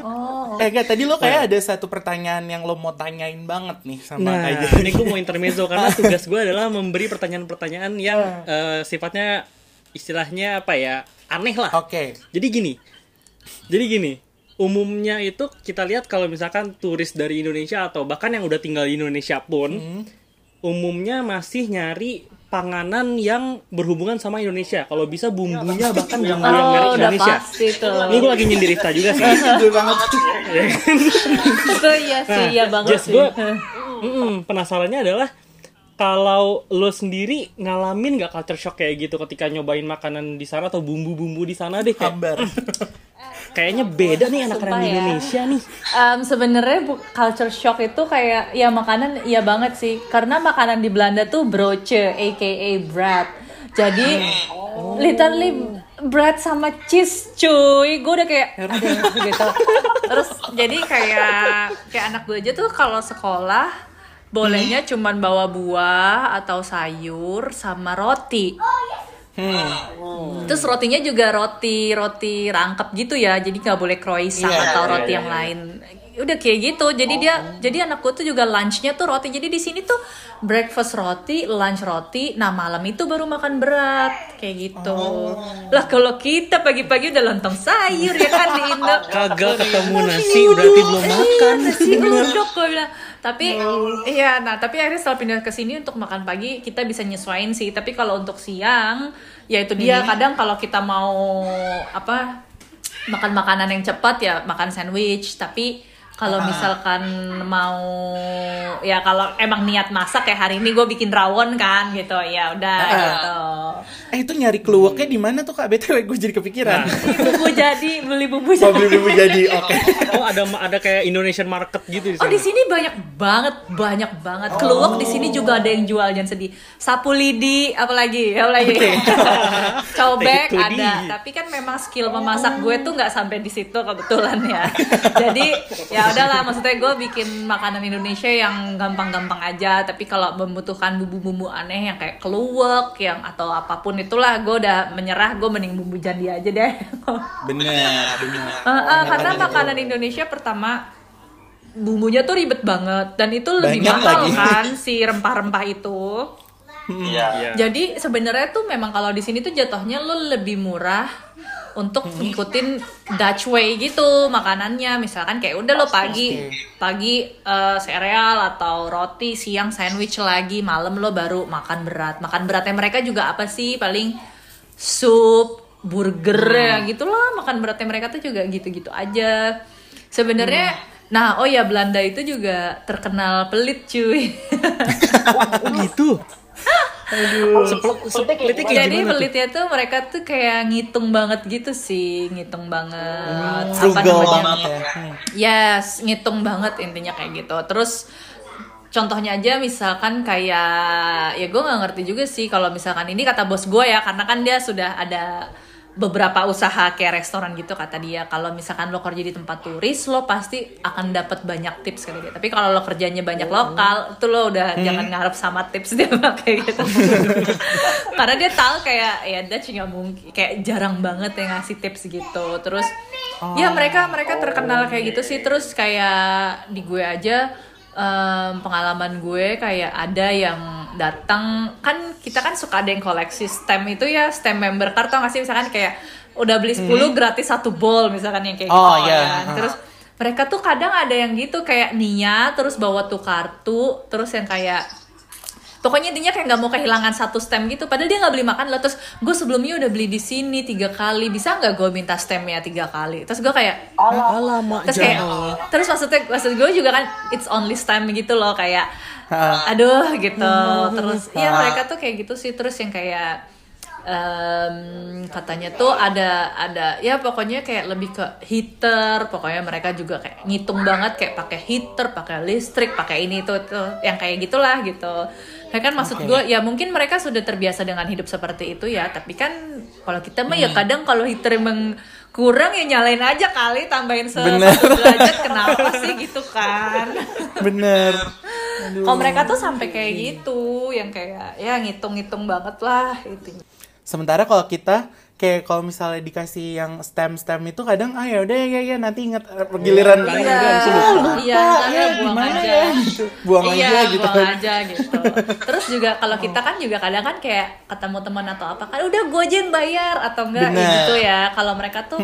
uh. oh eh tadi lo kayak ada satu pertanyaan yang lo mau tanyain banget nih sama nah, aja ini gue mau intermezzo karena tugas gue adalah memberi pertanyaan-pertanyaan yang uh, sifatnya istilahnya apa ya aneh lah. Oke. Okay. Jadi gini. Jadi gini, umumnya itu kita lihat kalau misalkan turis dari Indonesia atau bahkan yang udah tinggal di Indonesia pun hmm. umumnya masih nyari panganan yang berhubungan sama Indonesia. Kalau bisa bumbunya bahkan bumbu oh, yang dari Indonesia. Ini gue lagi nyindir Rifta juga sih. Gue banget. Itu iya sih, nah, iya banget just sih. Gue, mm -mm, penasarannya adalah kalau lo sendiri ngalamin gak culture shock kayak gitu ketika nyobain makanan di sana atau bumbu-bumbu di sana deh kayak Hambar. kayaknya beda nih anak-anak ya. Indonesia nih. Um, Sebenarnya culture shock itu kayak ya makanan iya banget sih karena makanan di Belanda tuh broche aka bread. Jadi oh. literally bread sama cheese cuy gue udah kayak gitu terus jadi kayak kayak anak gue aja tuh kalau sekolah bolehnya hmm. cuman bawa buah atau sayur sama roti Hmm. Terus rotinya juga roti roti rangkap gitu ya, jadi nggak boleh croissant yeah, atau yeah, roti yeah, yang yeah. lain. Udah kayak gitu, jadi oh. dia jadi anakku tuh juga lunchnya tuh roti. Jadi di sini tuh breakfast roti, lunch roti, nah malam itu baru makan berat kayak gitu. Oh. Lah kalau kita pagi-pagi udah lontong sayur ya kan di Indo. Kagak ketemu nasi, berarti belum makan. Nasi uduk gue bilang tapi oh. iya nah tapi akhirnya setelah pindah ke sini untuk makan pagi kita bisa nyesuaiin sih tapi kalau untuk siang ya itu dia hmm. kadang kalau kita mau apa makan makanan yang cepat ya makan sandwich tapi kalau ah. misalkan mau ya kalau emang niat masak kayak hari ini gue bikin rawon kan gitu. Ya udah uh, gitu. Eh itu nyari keluaknya di mana tuh kak? Btw gue jadi kepikiran. Nah. bumbu jadi beli bumbu jadi. oh, beli bumbu jadi oke. Okay. oh ada ada kayak Indonesian market gitu di sana. oh di sini banyak banget banyak banget. Oh. keluak di sini juga ada yang jual jangan sedih. Sapu lidi apalagi apalagi. Cobek ada. Tapi kan memang skill memasak gue tuh nggak sampai di situ kebetulan ya. Jadi ya udahlah maksudnya gue bikin makanan Indonesia yang gampang-gampang aja tapi kalau membutuhkan bumbu-bumbu aneh yang kayak keluak yang atau apa pun itulah gue udah menyerah gue mending bumbu jadi aja deh. Bener bener. Uh, uh, karena makanan Indonesia pertama bumbunya tuh ribet banget dan itu lebih Banyak mahal lagi. kan si rempah-rempah itu Iya. Iya. Jadi sebenarnya tuh memang kalau di sini tuh jatuhnya lo lebih murah untuk ngikutin Dutch way gitu makanannya. Misalkan kayak udah lo pagi pagi sereal atau roti, siang sandwich lagi, malam lo baru makan berat. Makan beratnya mereka juga apa sih? Paling sup, burger ya gitu loh. Makan beratnya mereka tuh juga gitu-gitu aja. Sebenarnya Nah, oh ya Belanda itu juga terkenal pelit cuy. Oh gitu. Aduh. Jadi tuh? pelitnya tuh mereka tuh kayak ngitung banget gitu sih, ngitung banget. Apa Frugal namanya? ya. Yes, ngitung banget intinya kayak gitu. Terus contohnya aja misalkan kayak ya gue nggak ngerti juga sih kalau misalkan ini kata bos gue ya karena kan dia sudah ada beberapa usaha kayak restoran gitu kata dia. Kalau misalkan lo kerja di tempat turis lo pasti akan dapat banyak tips kata dia. Tapi kalau lo kerjanya banyak lokal itu lo udah jangan ngarep sama tips dia kayak gitu. Karena dia tahu kayak ya Dutch nggak mungkin kayak jarang banget yang ngasih tips gitu. Terus ya mereka mereka terkenal kayak gitu sih. Terus kayak di gue aja em, pengalaman gue kayak ada yang datang kan kita kan suka ada yang koleksi stem itu ya stem member card tau gak sih misalkan kayak udah beli 10 gratis satu bowl misalkan yang kayak gitu Oh, iya. kan. terus mereka tuh kadang ada yang gitu kayak Nia terus bawa tuh kartu terus yang kayak pokoknya intinya kayak nggak mau kehilangan satu stem gitu. Padahal dia nggak beli makan loh. Terus gue sebelumnya udah beli di sini tiga kali. Bisa nggak gue minta stemnya tiga kali? Terus gue kayak Alamak, terus kayak terus maksudnya maksud gue juga kan it's only stem gitu loh. Kayak aduh gitu. Terus ya mereka tuh kayak gitu sih. Terus yang kayak em, katanya tuh ada ada ya pokoknya kayak lebih ke heater. Pokoknya mereka juga kayak ngitung banget kayak pakai heater pakai listrik pakai ini tuh tuh yang kayak gitulah gitu ya kan maksud gue ya mungkin mereka sudah terbiasa dengan hidup seperti itu ya tapi kan kalau kita mah ya kadang kalau heater emang kurang ya nyalain aja kali tambahin se Bener. derajat kenapa sih gitu kan? Bener. kalau mereka tuh sampai kayak gitu yang kayak ya ngitung-ngitung banget lah itu Sementara kalau kita kayak kalau misalnya dikasih yang stem-stem itu kadang ah ya udah ya ya nanti ingat eh, giliran Iya, iya Ah, lupa, iya ntar ya, buang gimana aja ya gitu. Buang iya, aja gitu buang kan. aja gitu terus juga kalau kita kan juga kadang kan kayak ketemu teman atau apa kan udah gue aja yang bayar atau enggak Bener. gitu ya kalau mereka tuh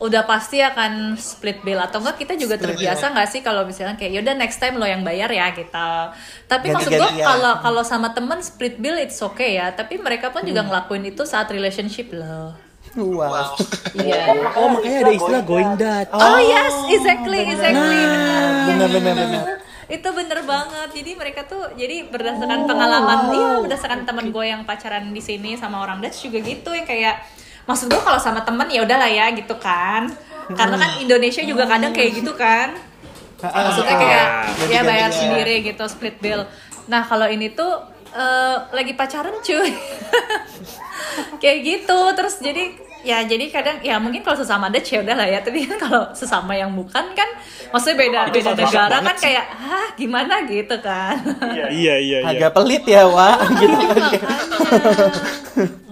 udah pasti akan split bill atau enggak kita juga terbiasa nggak sih kalau misalnya kayak yaudah next time lo yang bayar ya gitu tapi maksud gue kalau kalau sama temen split bill it's okay ya tapi mereka pun juga ngelakuin itu saat relationship loh Wow. iya Oh makanya ada istilah going Dutch. Oh, yes, exactly, exactly. benar. Bener bener bener. Itu bener banget. Jadi mereka tuh jadi berdasarkan pengalaman, iya berdasarkan teman gue yang pacaran di sini sama orang Dutch juga gitu yang kayak maksud gue kalau sama temen ya udahlah ya gitu kan. Karena kan Indonesia juga kadang kayak gitu kan. Maksudnya kayak ya bayar sendiri gitu split bill. Nah kalau ini tuh eh, lagi pacaran cuy. kayak gitu terus jadi ya jadi kadang ya mungkin kalau sesama Dutch ya udahlah ya tapi kan kalau sesama yang bukan kan maksudnya beda Itu beda negara kan sih. kayak hah gimana gitu kan Iya iya iya. Agak pelit ya, Wak. gitu kan.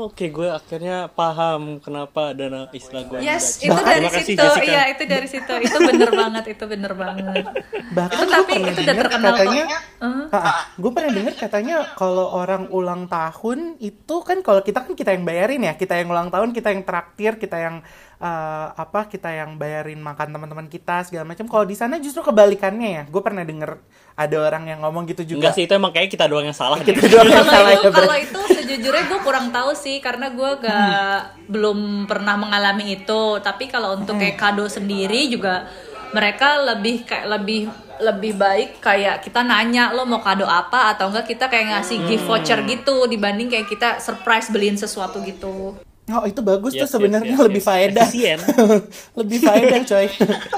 Oh, Oke, gue akhirnya paham kenapa ada na- istilah going yes itu dari Terima situ. iya itu dari situ. Itu bener banget itu bener banget. Bahkan Itu gue tapi pernah itu udah dengar terkenal katanya, Uh-huh. gue pernah dengar katanya kalau orang ulang tahun itu kan kalau kita kan kita yang bayarin ya, kita yang ulang tahun, kita yang traktir, kita yang eh, apa, kita yang bayarin makan teman-teman kita segala macam. Kalau di sana justru kebalikannya ya. Gue pernah denger ada orang yang ngomong gitu juga. Enggak sih, itu emang kayak kita doang yang salah. Kita doang yang kalau salah itu ya, kalau itu sejujurnya gue kurang tahu sih karena gue gak belum pernah mengalami itu tapi kalau untuk kayak kado sendiri juga mereka lebih kayak lebih lebih baik kayak kita nanya lo mau kado apa atau enggak kita kayak ngasih gift voucher gitu dibanding kayak kita surprise beliin sesuatu gitu Oh, itu bagus Yes, tuh sebenarnya yes, yes, lebih yes. faedah. Efisien. lebih faedah, coy.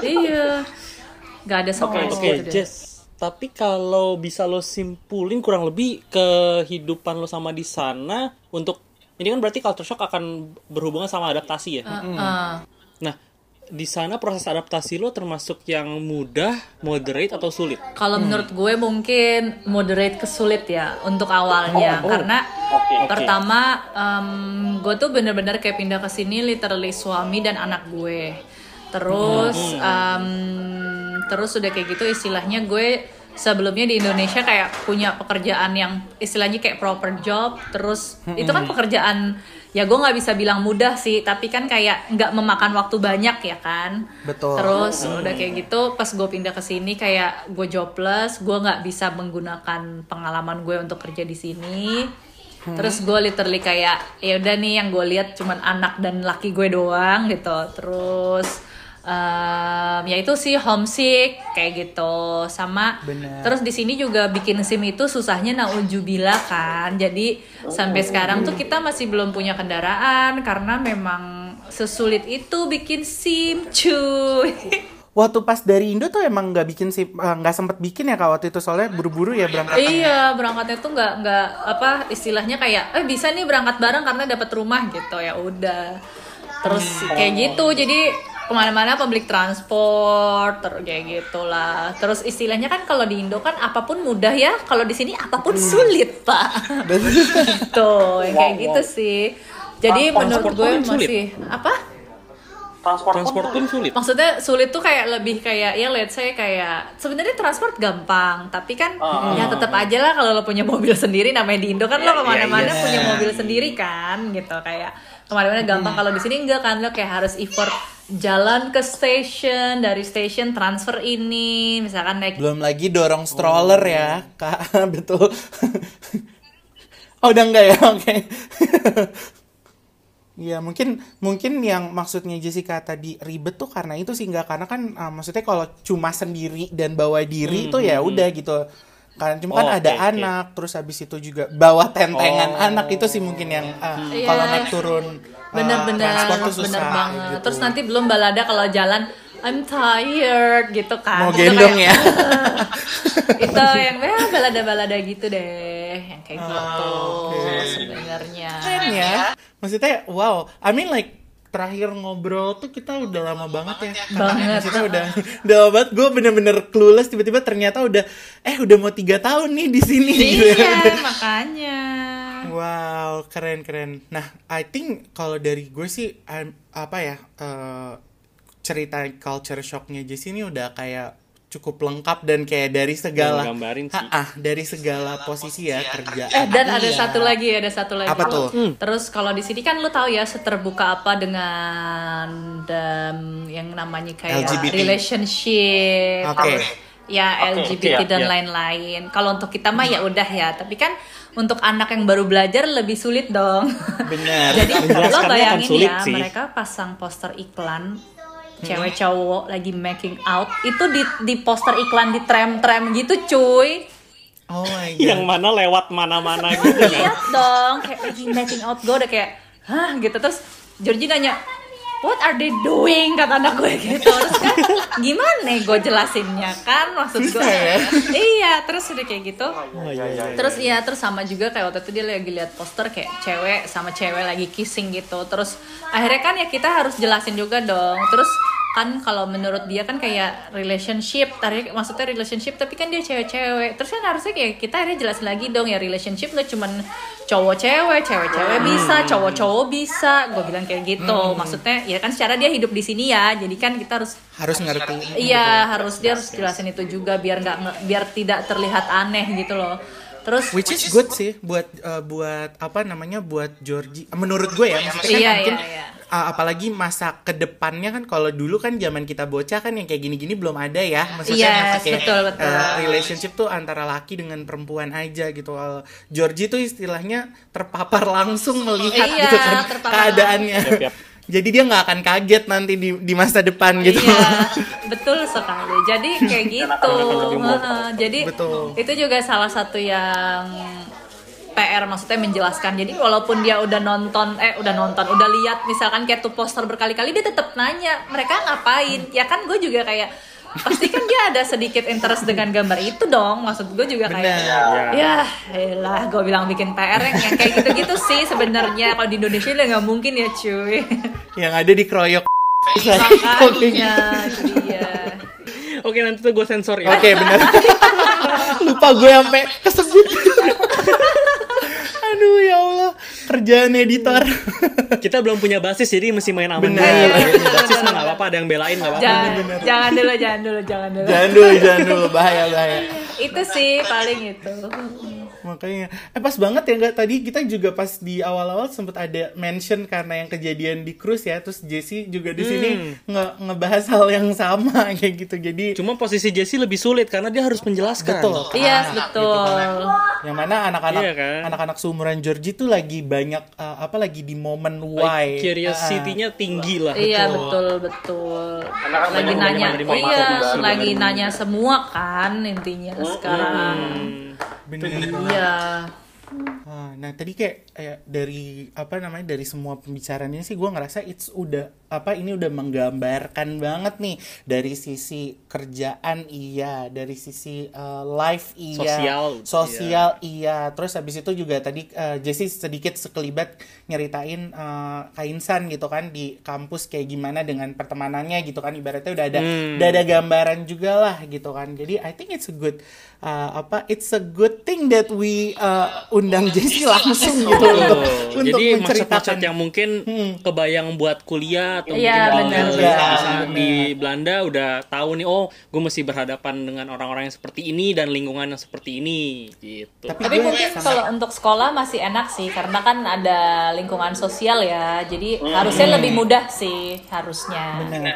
iya gak ada Oke, surprise oke, gitu deh. Tapi kalau bisa lo simpulin kurang lebih kehidupan lo sama di sana untuk ini kan berarti culture shock akan berhubungan sama adaptasi ya. Uh, Nah, di sana proses adaptasi lo termasuk yang mudah, moderate atau sulit? Kalau menurut gue mungkin moderate ke sulit ya untuk awalnya karena Oke. pertama em, gue tuh bener-bener kayak pindah ke sini literally suami dan anak gue. Terus em, terus udah kayak gitu istilahnya gue sebelumnya di Indonesia kayak punya pekerjaan yang istilahnya kayak proper job terus itu kan pekerjaan ya gue nggak bisa bilang mudah sih tapi kan kayak nggak memakan waktu banyak ya kan. Betul. terus udah kayak gitu pas gue pindah ke sini kayak gue jobless gue nggak bisa menggunakan pengalaman gue untuk kerja di sini. Terus gue literally kayak ya udah nih yang gue lihat cuman anak dan laki gue doang gitu. Terus em, ya itu sih homesick kayak gitu. Sama Bener. terus di sini juga bikin sim itu susahnya naujubillah kan. Jadi sampai sekarang tuh kita masih belum punya kendaraan karena memang sesulit itu bikin sim cuy. Waktu pas dari Indo tuh emang nggak bikin sih eh, nggak sempet bikin ya kak waktu itu. Soalnya buru-buru ya berangkat. Iya, berangkatnya tuh nggak nggak apa istilahnya kayak eh bisa nih berangkat bareng karena dapat rumah gitu. Ya udah. Terus kayak gitu, jadi ke mana-mana public transport, terus kayak gitulah. Terus istilahnya kan kalau di Indo kan apa pun mudah ya, kalau di sini apa pun sulit pak. Tuh, yang kayak gitu sih. Jadi menurut Transport gue pun sulit. masih apa? transport, transport pun sulit Maksudnya sulit tuh kayak lebih kayak ya let's say kayak sebenarnya transport gampang, tapi kan ya tetap aja lah kalau lo punya mobil sendiri namanya di Indo kan lo ke mana-mana iya. punya mobil sendiri kan gitu kayak ke mana-mana gampang kalau di sini enggak kan lo kayak harus effort jalan ke station dari station transfer ini misalkan naik Belum lagi dorong stroller ya kak. Betul. oh udah enggak ya? Oke. Iya mungkin mungkin yang maksudnya Jessica tadi ribet tuh karena itu sih nggak karena kan uh, maksudnya kalau cuma sendiri dan bawa diri itu ya udah gitu kan cuma kan Oh, ada oke, oke. anak terus habis itu juga bawa tentengan Oh. anak itu sih mungkin yang uh, Iya. kalau naik turun uh, bener-bener susah bener banget gitu. terus nanti belum balada kalau jalan I'm tired gitu kan mau Itu gendong kayak- ya itu yang ya balada-balada gitu deh yang kayak gitu sebenarnya keren ya maksudnya wow I mean like terakhir ngobrol tuh kita udah lama banget ya. Banget. maksudnya udah udah lama banget. Gue bener-bener clueless tiba-tiba ternyata udah eh udah mau tiga tahun nih di sini. Iya makanya. wow keren keren. Nah I think kalau dari gue sih I'm- apa ya eh, cerita culture shocknya Jessie ini udah kayak cukup lengkap dan kayak dari segala Gambarin sih. Ah, ah, dari segala posisi ya kerja eh dan ada satu lagi ada satu lagi Apa tuh? terus kalau di sini kan lu tahu ya seterbuka apa dengan dan yang namanya kayak LGBT. relationship Oke. ya LGBT iya, dan iya. lain-lain kalau untuk kita mah ya udah ya tapi kan untuk anak yang baru belajar lebih sulit dong benar Jadi lo Menjelaskannya akan bayangin sulit ya, sih. mereka pasang poster iklan cewek cowok lagi making out itu di di poster iklan di tram-tram gitu cuy. oh my god. yang mana lewat mana-mana gitu kan? Lihat dong kayak lagi making out gue udah kayak hah? gitu. Terus Georgie nanya What are they doing kata anak gue gitu terus kan gimana gue jelasinnya kan maksud gue ya? iya terus udah kayak gitu Oh, iya, iya. Terus iya terus sama juga kayak waktu itu dia lagi lihat poster kayak cewek sama cewek lagi kissing gitu. Terus akhirnya kan ya kita harus jelasin juga dong. Terus kan kalau menurut dia kan kayak relationship, tadi maksudnya relationship tapi kan dia cewek-cewek. Terus kan harusnya kayak kita akhirnya jelasin lagi dong ya relationship nggak cuman cowok cewek, cewek-cewek bisa, cowok-cowok bisa. Gue bilang kayak gitu. Maksudnya ya kan secara dia hidup di sini ya. Jadi kan kita harus harus ngerti Iya harus dia harus jelasin itu juga biar nggak biar tidak terlihat aneh gitu loh. Terus Which is good sih buat uh, buat apa namanya buat Georgie. Menurut gue ya, maksudnya kan Iya, mungkin iya, iya. uh, apalagi masa ke depannya kan kalau dulu kan zaman kita bocah kan yang kayak gini-gini belum ada ya. Maksudnya Yes, masa kayak, betul, betul. uh, relationship tuh antara laki dengan perempuan aja gitu. Kalau Georgie tuh istilahnya terpapar langsung melihat Iya, gitu kan terpapar keadaannya. Yap, yap. Jadi dia nggak akan kaget nanti di di masa depan gitu. Iya, betul sekali. Jadi kayak gitu. Jadi Betul. itu juga salah satu yang PR maksudnya menjelaskan. Jadi walaupun dia udah nonton eh udah nonton, udah lihat misalkan kayak tuh poster berkali-kali dia tetap nanya, "Mereka ngapain?" Ya kan gue juga kayak pasti kan dia ada sedikit interest dengan gambar itu dong. Maksud gue juga kayak Benar. Ya, elah, gue bilang bikin PR yang, kayak gitu-gitu sih sebenarnya kalau di Indonesia udah nggak mungkin ya cuy. Yang ada dikeroyok. Makanya, itu dia. oke nanti tuh gue sensor ya Oke benar. Lupa gue sampai kesebut. Aduh ya Allah. Kerjaan editor. Kita belum punya basis jadi mesti main aman. Bener. dulu. Ini basis mah nggak apa-apa, ada yang belain nggak apa-apa. jangan jangan dulu jangan dulu jangan dulu jangan dulu, jangan dulu, bahaya bahaya. itu sih paling itu Makanya, eh pas banget ya nggak tadi kita juga pas di awal-awal sempat ada mention karena yang kejadian di cruise ya, terus Jesse juga di sini nge ngebahas hal yang sama kayak gitu. Jadi Cuma posisi Jesse lebih sulit karena dia harus menjelaskan. betul. iya Anak betul yang mana anak-anak Iya kan? anak-anak seumuran Georgie tuh lagi banyak eh, apa lagi di momen why Like, curiosity-nya tinggi lah. Iya betul betul. Anak-anak lagi banyak nanya, iya lagi nanya semua kan intinya sekarang. Bener. Iya. Ah, nah tadi kayak eh, dari apa namanya dari semua pembicaraan ini sih gue ngerasa it's udah apa ini udah menggambarkan banget nih dari sisi kerjaan iya dari sisi eh, life iya Sosial, sosial iya. terus habis itu juga tadi eh, Jessie sedikit sekelibat nyeritain eh, Kainsan gitu kan di kampus kayak gimana dengan pertemanannya gitu kan ibaratnya udah ada udah ada gambaran juga lah gitu kan. Jadi I think it's a good eh, apa it's a good thing that we eh, undang Jessie langsung gitu untuk untuk Jadi maksud-maksud yang mungkin kebayang buat kuliah atau Iya, benar, waktu benar. di sana- di Belanda udah tahu nih oh gue mesti berhadapan dengan orang-orang yang seperti ini dan lingkungan yang seperti ini gitu. Tapi Tapi mungkin sangat- kalau untuk sekolah masih enak sih karena kan ada lingkungan sosial ya. Jadi harusnya lebih mudah sih harusnya. Bener.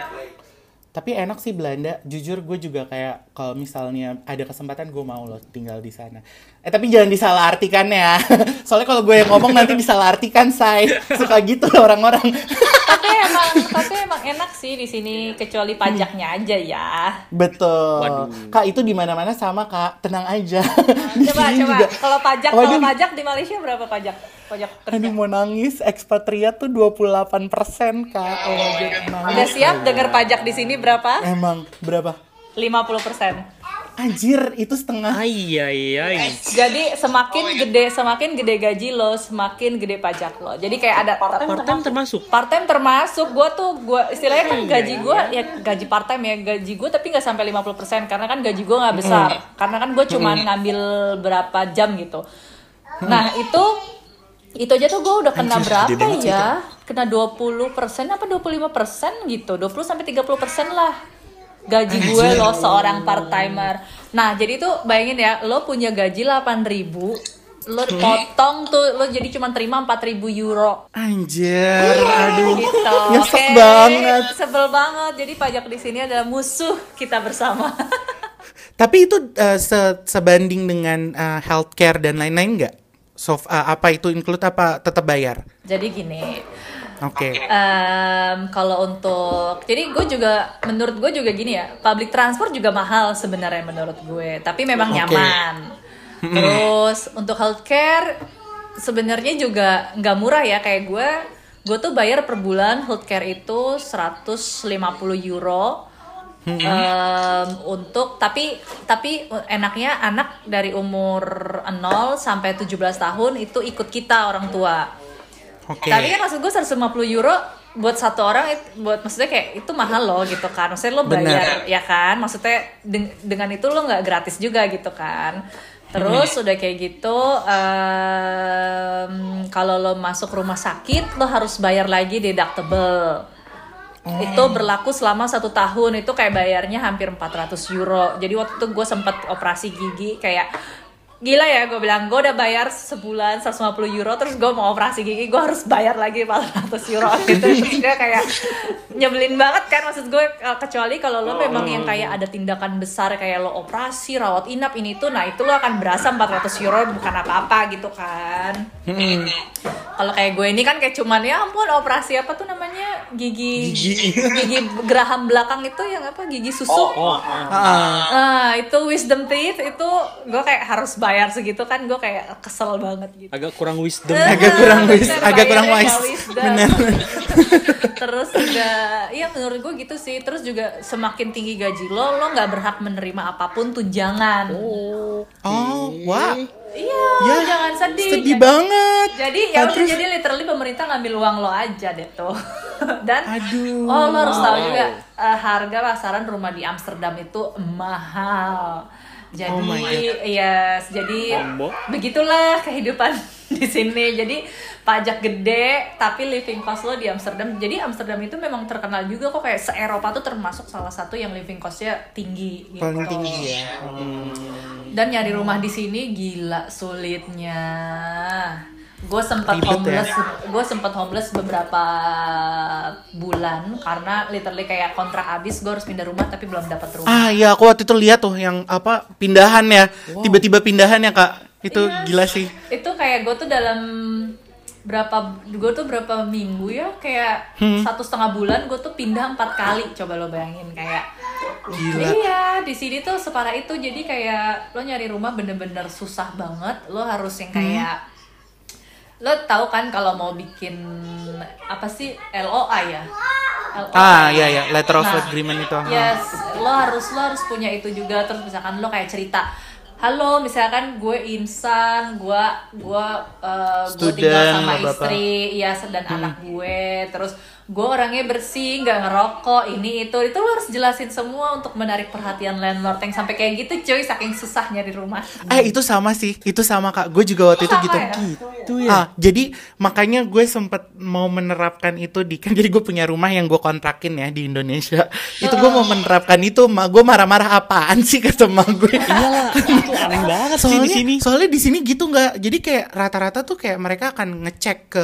Tapi enak sih Belanda. Jujur gue juga kayak kalau misalnya ada kesempatan gue mau loh tinggal di sana. Eh tapi jangan disalahartikan ya. Soalnya kalau gue yang ngomong nanti disalahartikan say. Suka gitu orang-orang. tapi emang tapi emang enak sih di sini kecuali pajaknya aja ya. Betul. Waduh. Kak itu di mana-mana sama Kak. Tenang aja. Di Coba coba kalau pajak kalau pajak di Malaysia berapa pajak? Pajak kerja. Aduh mau nangis, ekspatriat tuh 28% kak. Oh nangis. Udah siap dengar pajak di sini berapa? Emang berapa? 50%. Anjir, itu setengah. Ai ai ai. Jadi semakin gede semakin gede gaji lo, semakin gede pajak lo. Jadi kayak ada Part-time termasuk. part time termasuk gue tuh gue istilahnya kan gaji gue ya gaji part time ya gaji gue tapi nggak sampai 50% karena kan gaji gue nggak besar karena kan gue cuma ngambil berapa jam gitu nah itu itu aja tuh gue udah kena berapa ya kena 20% apa 25% gitu 20 sampai 30% lah gaji gue lo seorang part timer nah jadi tuh bayangin ya lo punya gaji 8000 lo potong tuh lo jadi cuma terima 4000 euro Anjir, aduh. gitu. Nyesek Oke, banget. Sebel banget. Jadi pajak di sini adalah musuh kita bersama. Tapi itu uh, se- sebanding dengan uh, healthcare dan lain-lain nggak? So, uh, apa itu include apa tetap bayar? Jadi gini, Oke. em, kalau untuk, jadi gue juga, menurut gue juga gini ya, public transport juga mahal sebenarnya menurut gue, tapi memang Oke. nyaman. Terus untuk healthcare sebenarnya juga nggak murah ya kayak gue, gue tuh bayar per bulan healthcare itu 150 euro. Em, untuk tapi tapi enaknya anak dari umur 0 sampai 17 tahun itu ikut kita orang tua. Oke. Tapi kan maksud gue 150 euro buat satu orang it- buat maksudnya kayak itu mahal loh gitu kan. Maksudnya lo bayar ya kan. Maksudnya deng- dengan itu lo nggak gratis juga gitu kan. Terus udah kayak gitu em, kalau lo masuk rumah sakit lo harus bayar lagi deductible. Itu berlaku selama satu tahun. Itu kayak bayarnya hampir 400 euro. Jadi waktu itu gue sempat operasi gigi kayak gila ya gue bilang gue udah bayar sebulan 150 euro terus gue mau operasi gigi gue harus bayar lagi 400 euro. Gitu. Terus gue kayak nyebelin banget kan maksud gue eh, kecuali kalau lo memang yang kayak ada tindakan besar kayak lo operasi rawat inap ini tuh nah itu lo akan berasa 400 euro bukan apa-apa gitu kan. Kalau kayak gue ini kan kayak cuman ya ampun operasi apa tuh namanya gigi gigi, geraham belakang itu yang apa gigi susu Oh, Ah, Ah, itu wisdom teeth itu gue kayak harus bayar segitu kan gue kayak kesel banget gitu. agak kurang wisdom. Agak kurang wis- Bener, agak kurang wise. wisdom. Terus juga, iya menurut gue gitu sih. Terus juga semakin tinggi gaji lo, lo nggak berhak menerima apa pun tunjangan. oh, wah. Iya, Ya, jangan sedih. Sedih Jangan- banget. Jadi ya udah terus- jadi literally pemerintah ngambil uang lo aja deh tuh. Dan Aduh. oh lo harus tahu juga eh, harga pasaran rumah di Amsterdam itu mahal. Jadi Oh yes, jadi Combo. begitulah kehidupan di sini. Jadi pajak gede tapi living cost lo di Amsterdam. Jadi Amsterdam itu memang terkenal juga kok kayak se-Eropa tuh termasuk salah satu yang living costnya tinggi gitu. Paling tinggi ya. Dan nyari rumah di sini gila sulitnya. Gue sempat ya? homeless, gue sempat homeless beberapa bulan karena literally kayak kontrak habis gue harus pindah rumah tapi belum dapat rumah. Ah iya aku waktu itu lihat tuh yang apa pindahan ya. Tiba-tiba pindahan ya Kak. Itu Iya. gila sih. Itu kayak gue tuh dalam berapa gue tuh berapa minggu ya kayak Hmm. satu setengah bulan gue tuh pindah empat kali coba lo bayangin kayak Gila. iya di sini tuh separah itu jadi kayak lo nyari rumah bener-bener susah banget lo harus yang kayak lo tahu kan kalau mau bikin apa sih LOA ya LOA. Ah iya iya, letter of Nah, agreement itu. Yes, lo harus lo harus punya itu juga terus misalkan lo kayak cerita Halo, misalkan gue insan, gue gue uh, gue tinggal sama bapak. istri, ya dan anak gue, terus gue orangnya bersih, nggak ngerokok, ini itu, itu lo harus jelasin semua untuk menarik perhatian landlord yang sampai kayak gitu, cuy, saking susahnya di rumah. Eh itu sama sih, itu sama kak. Gue juga waktu itu Sama gitu. ya? Itu ya. Ah, jadi makanya gue sempet mau menerapkan itu di kan jadi gue punya rumah yang gue kontrakin ya di Indonesia. Itu gue mau menerapkan itu, ma gue marah-marah apaan sih kata mak gue. Iyalah, itu aneh banget sih soalnya di sini. soalnya di sini gitu nggak jadi kayak rata-rata tuh kayak mereka akan ngecek ke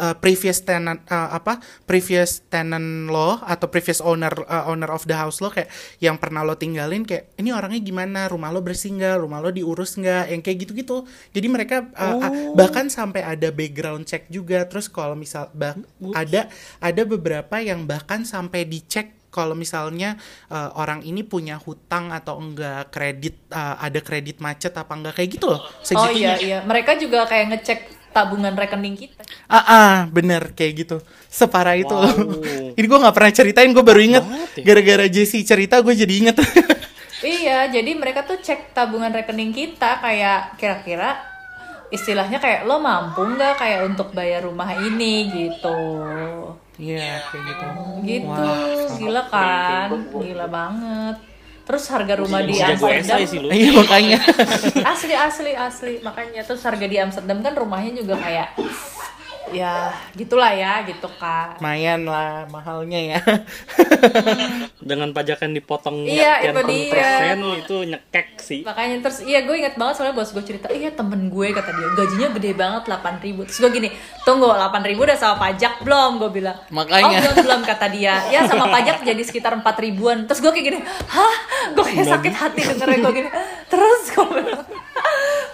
uh, previous tenant uh, apa previous tenant lo atau previous owner uh, owner of the house lo kayak yang pernah lo tinggalin kayak ini orangnya gimana? Rumah lo bersih nggak? Rumah lo diurus nggak? Yang kayak gitu-gitu. Jadi mereka uh, uh, bahkan sampai ada background check juga. Terus kalau misal bah- ada ada beberapa yang bahkan sampai dicek kalau misalnya uh, orang ini punya hutang atau enggak kredit uh, ada kredit macet apa enggak kayak gitu loh Oh segitunya. iya iya, mereka juga kayak ngecek tabungan rekening kita. Ah, ah, bener kayak gitu. Separah itu. Wow. Ini gue nggak pernah ceritain, gue baru inget. ya. Gara-gara Jesse cerita, gue jadi inget. Iya, jadi mereka tuh cek tabungan rekening kita kayak kira-kira istilahnya kayak lo mampu nggak kayak untuk bayar rumah ini gitu. Iya, kayak gitu. Gitu, Wah, gila kan? Gila banget. Terus harga rumah di Amsterdam esai sih lu. Iya makanya. asli asli asli makanya terus harga di Amsterdam kan rumahnya juga kayak ya gitulah ya gitu kan. Lumayan lah mahalnya ya. Dengan pajakan dipotong Iya, itu dia. persen itu nyekek sih. Makanya terus iya gue inget banget soalnya bos gue cerita, iya temen gue kata dia gajinya gede banget 8 ribu. Terus gue gini, tunggu 8 ribu udah sama pajak belum? Gue bilang. Makanya. Oh belum belum kata dia. Ya sama pajak jadi sekitar 4 ribuan. Terus gue kayak gini, hah? Gue kayak sakit hati dengernya gue gini. Terus gue bilang,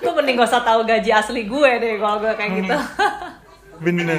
gue mending gak usah tahu gaji asli gue deh kalau gue kayak gitu. Bener.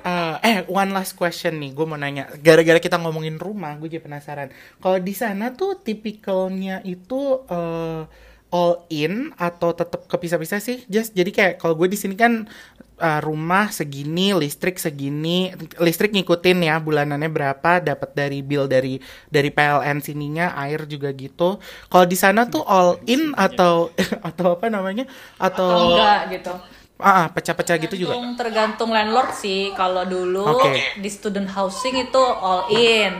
Eh, eh, one last question nih, gue mau nanya. Gara-gara kita ngomongin rumah, gue jadi penasaran. Kalau di sana tuh tipikalnya itu eh, all in atau tetap kepisah-pisah sih? Just jadi kayak kalau gue di sini kan eh, rumah segini, listrik segini, listrik ngikutin ya bulanannya berapa, dapat dari bill dari dari PLN sininya, air juga gitu. Kalau di sana tuh all in atau atau apa namanya? Atau Enggak gitu. Ah ah, pecah-pecah gitu juga. Tergantung, landlord sih. Kalau dulu Oke. di student housing itu all in.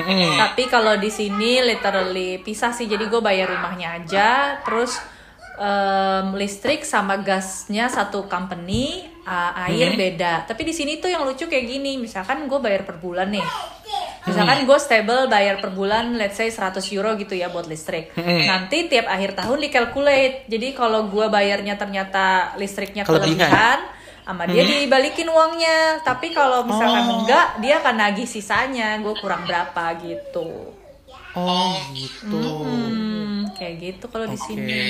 Mm-mm. Tapi kalau di sini literally pisah sih. Jadi gue bayar rumahnya aja, terus em, listrik sama gasnya satu company, a- air beda. Tapi di sini tuh yang lucu kayak gini. Misalkan gue bayar per bulan nih. Misalkan gue stable bayar per bulan let's say 100 euro gitu ya buat listrik. Nanti tiap akhir tahun dikalkulate. Jadi kalau gue bayarnya ternyata listriknya Kelebihan. sama dia dibalikin uangnya. Tapi kalau misalkan Oh. enggak, dia akan nagih sisanya. Gue kurang berapa gitu. Oh gitu. Hmm, kayak gitu kalau di Oke. sini.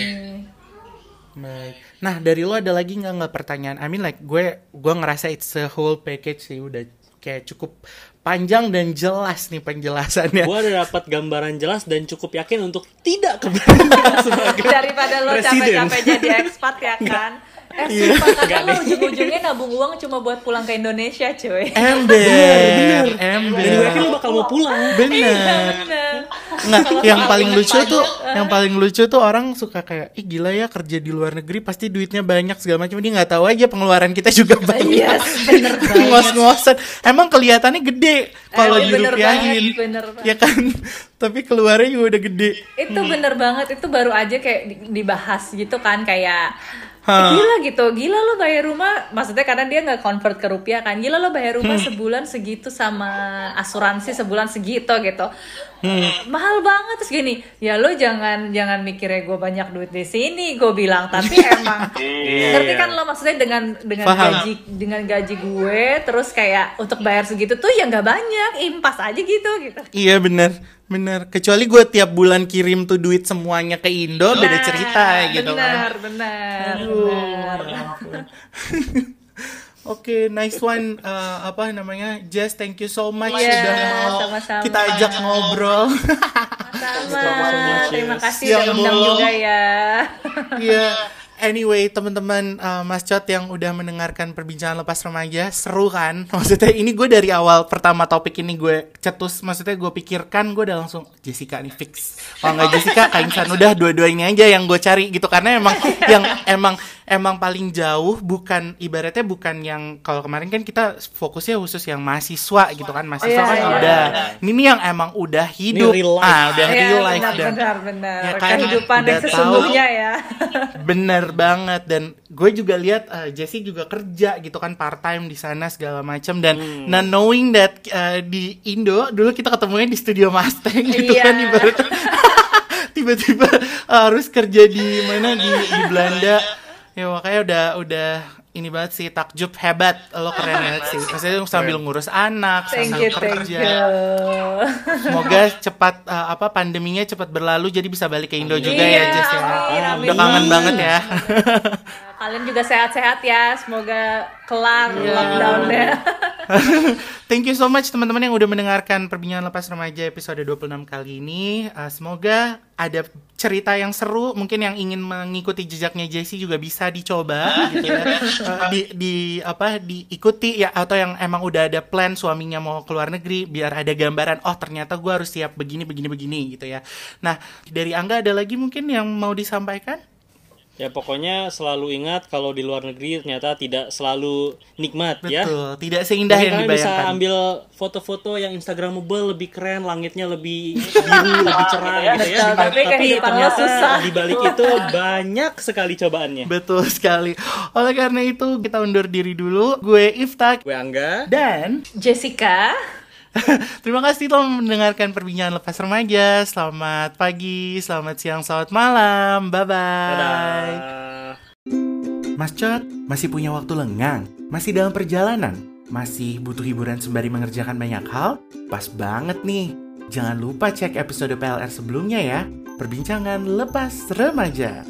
Baik. Nah dari lo ada lagi nggak nggak pertanyaan? I mean like gue gue ngerasa it's a whole package sih udah kayak cukup panjang dan jelas nih penjelasannya. Gua ada dapat gambaran jelas dan cukup yakin untuk tidak kembali sebagai Daripada lo capek-capek jadi ekspat ya kan. Eh sumpah kadang lo ujung-ujungnya nabung uang cuma buat pulang ke Indonesia cuy. Ember, ember. Dan gue yakin lu bakal mau pulang. Bener. Bener. Nggak, yang paling lucu tuh, yang paling lucu tuh orang suka kayak, ih gila ya kerja di luar negeri pasti duitnya banyak segala macam. Dia nggak tahu aja pengeluaran kita juga banyak. Yes, bener banget. Ngos-ngosan. Emang kelihatannya gede kalau Eh, bener dirupiahin. bener banget. Ya kan? Tapi keluarnya juga udah gede. itu bener banget itu baru aja kayak di- dibahas gitu kan kayak gila gitu. Gila lo bayar rumah. Maksudnya karena dia nggak convert ke rupiah kan. Gila lo bayar rumah sebulan segitu sama asuransi sebulan segitu gitu mahal banget terus gini ya lo jangan jangan mikirnya gue banyak duit di sini gue bilang. Tapi emang ngerti kan lo maksudnya dengan dengan Paham. gaji dengan gaji gue terus kayak untuk bayar segitu tuh ya nggak banyak impas aja gitu gitu. Iya bener bener. Kecuali gue tiap bulan kirim tuh duit semuanya ke Indo beda Nah, cerita gitu kan. benar benar benar Oke, nice one. Eh, apa namanya? Jess, thank you so much Iya, sudah mau sama-sama. kita ajak ngobrol. sama terima kasih Siang udah undang juga ya Iya. Anyway, teman-teman eh, Mas Cot yang udah mendengarkan perbincangan lepas remaja, seru kan? Maksudnya ini gue dari awal pertama topik ini gue cetus, maksudnya gue pikirkan gue udah langsung Jessica nih fix. Kalau nggak Jessica, Kainsan udah dua-duanya aja yang gue cari gitu. Karena emang yang emang emang paling jauh bukan ibaratnya bukan yang kalau kemarin kan kita fokusnya khusus yang mahasiswa gitu kan. Mahasiswa Iya, kan iya. udah. ini nih yang emang udah hidup. real life. ah udah Iya, real life benar, dan benar benar. Ya kan, kehidupan udah yang sesungguhnya ya Bener banget. Dan gue juga lihat eh, Jessie juga kerja gitu kan part time di sana segala macam. Dan nah knowing that eh, di Indo dulu kita ketemunya di studio Mustang gitu Iya. kan ibaratnya tiba-tiba harus kerja di mana di di Belanda. Ya makanya udah udah ini banget sih takjub hebat. Lo keren banget sih. Maksudnya sambil ngurus anak thank sambil you kerja. semoga cepat eh, apa pandeminya cepat berlalu jadi bisa balik ke Indo juga Iya, ya Jess ya. Amin, amin. udah kangen banget ya kalian juga sehat-sehat ya semoga kelar Iya. lockdownnya Thank you so much teman-teman yang udah mendengarkan perbincangan lepas remaja episode 26 kali ini. Uh, semoga ada cerita yang seru, mungkin yang ingin mengikuti jejaknya Jessie juga bisa dicoba gitu ya. Uh, di, di apa diikuti ya atau yang emang udah ada plan suaminya mau keluar negeri biar ada gambaran oh ternyata gue harus siap begini begini begini gitu ya. Nah, dari Angga ada lagi mungkin yang mau disampaikan? Ya pokoknya selalu ingat kalau di luar negeri ternyata tidak selalu nikmat ya. Betul, tidak seindah Mungkin yang kalian bisa dibayangkan. ambil foto-foto yang instagramable lebih keren, langitnya lebih biru, lebih cerah gitu ya. Betul, tapi kehidupan lo ternyata susah. di balik itu banyak sekali cobaannya. Betul sekali. Oleh karena itu kita undur diri dulu. Gue Iftak Gue Angga. dan Jessica Terima kasih telah mendengarkan perbincangan lepas remaja. Selamat pagi, selamat siang, selamat malam. Bye bye. Mas Cot, masih punya waktu lengang? Masih dalam perjalanan? Masih butuh hiburan sembari mengerjakan banyak hal? Pas banget nih. Jangan lupa cek episode PLR sebelumnya ya. Perbincangan lepas remaja.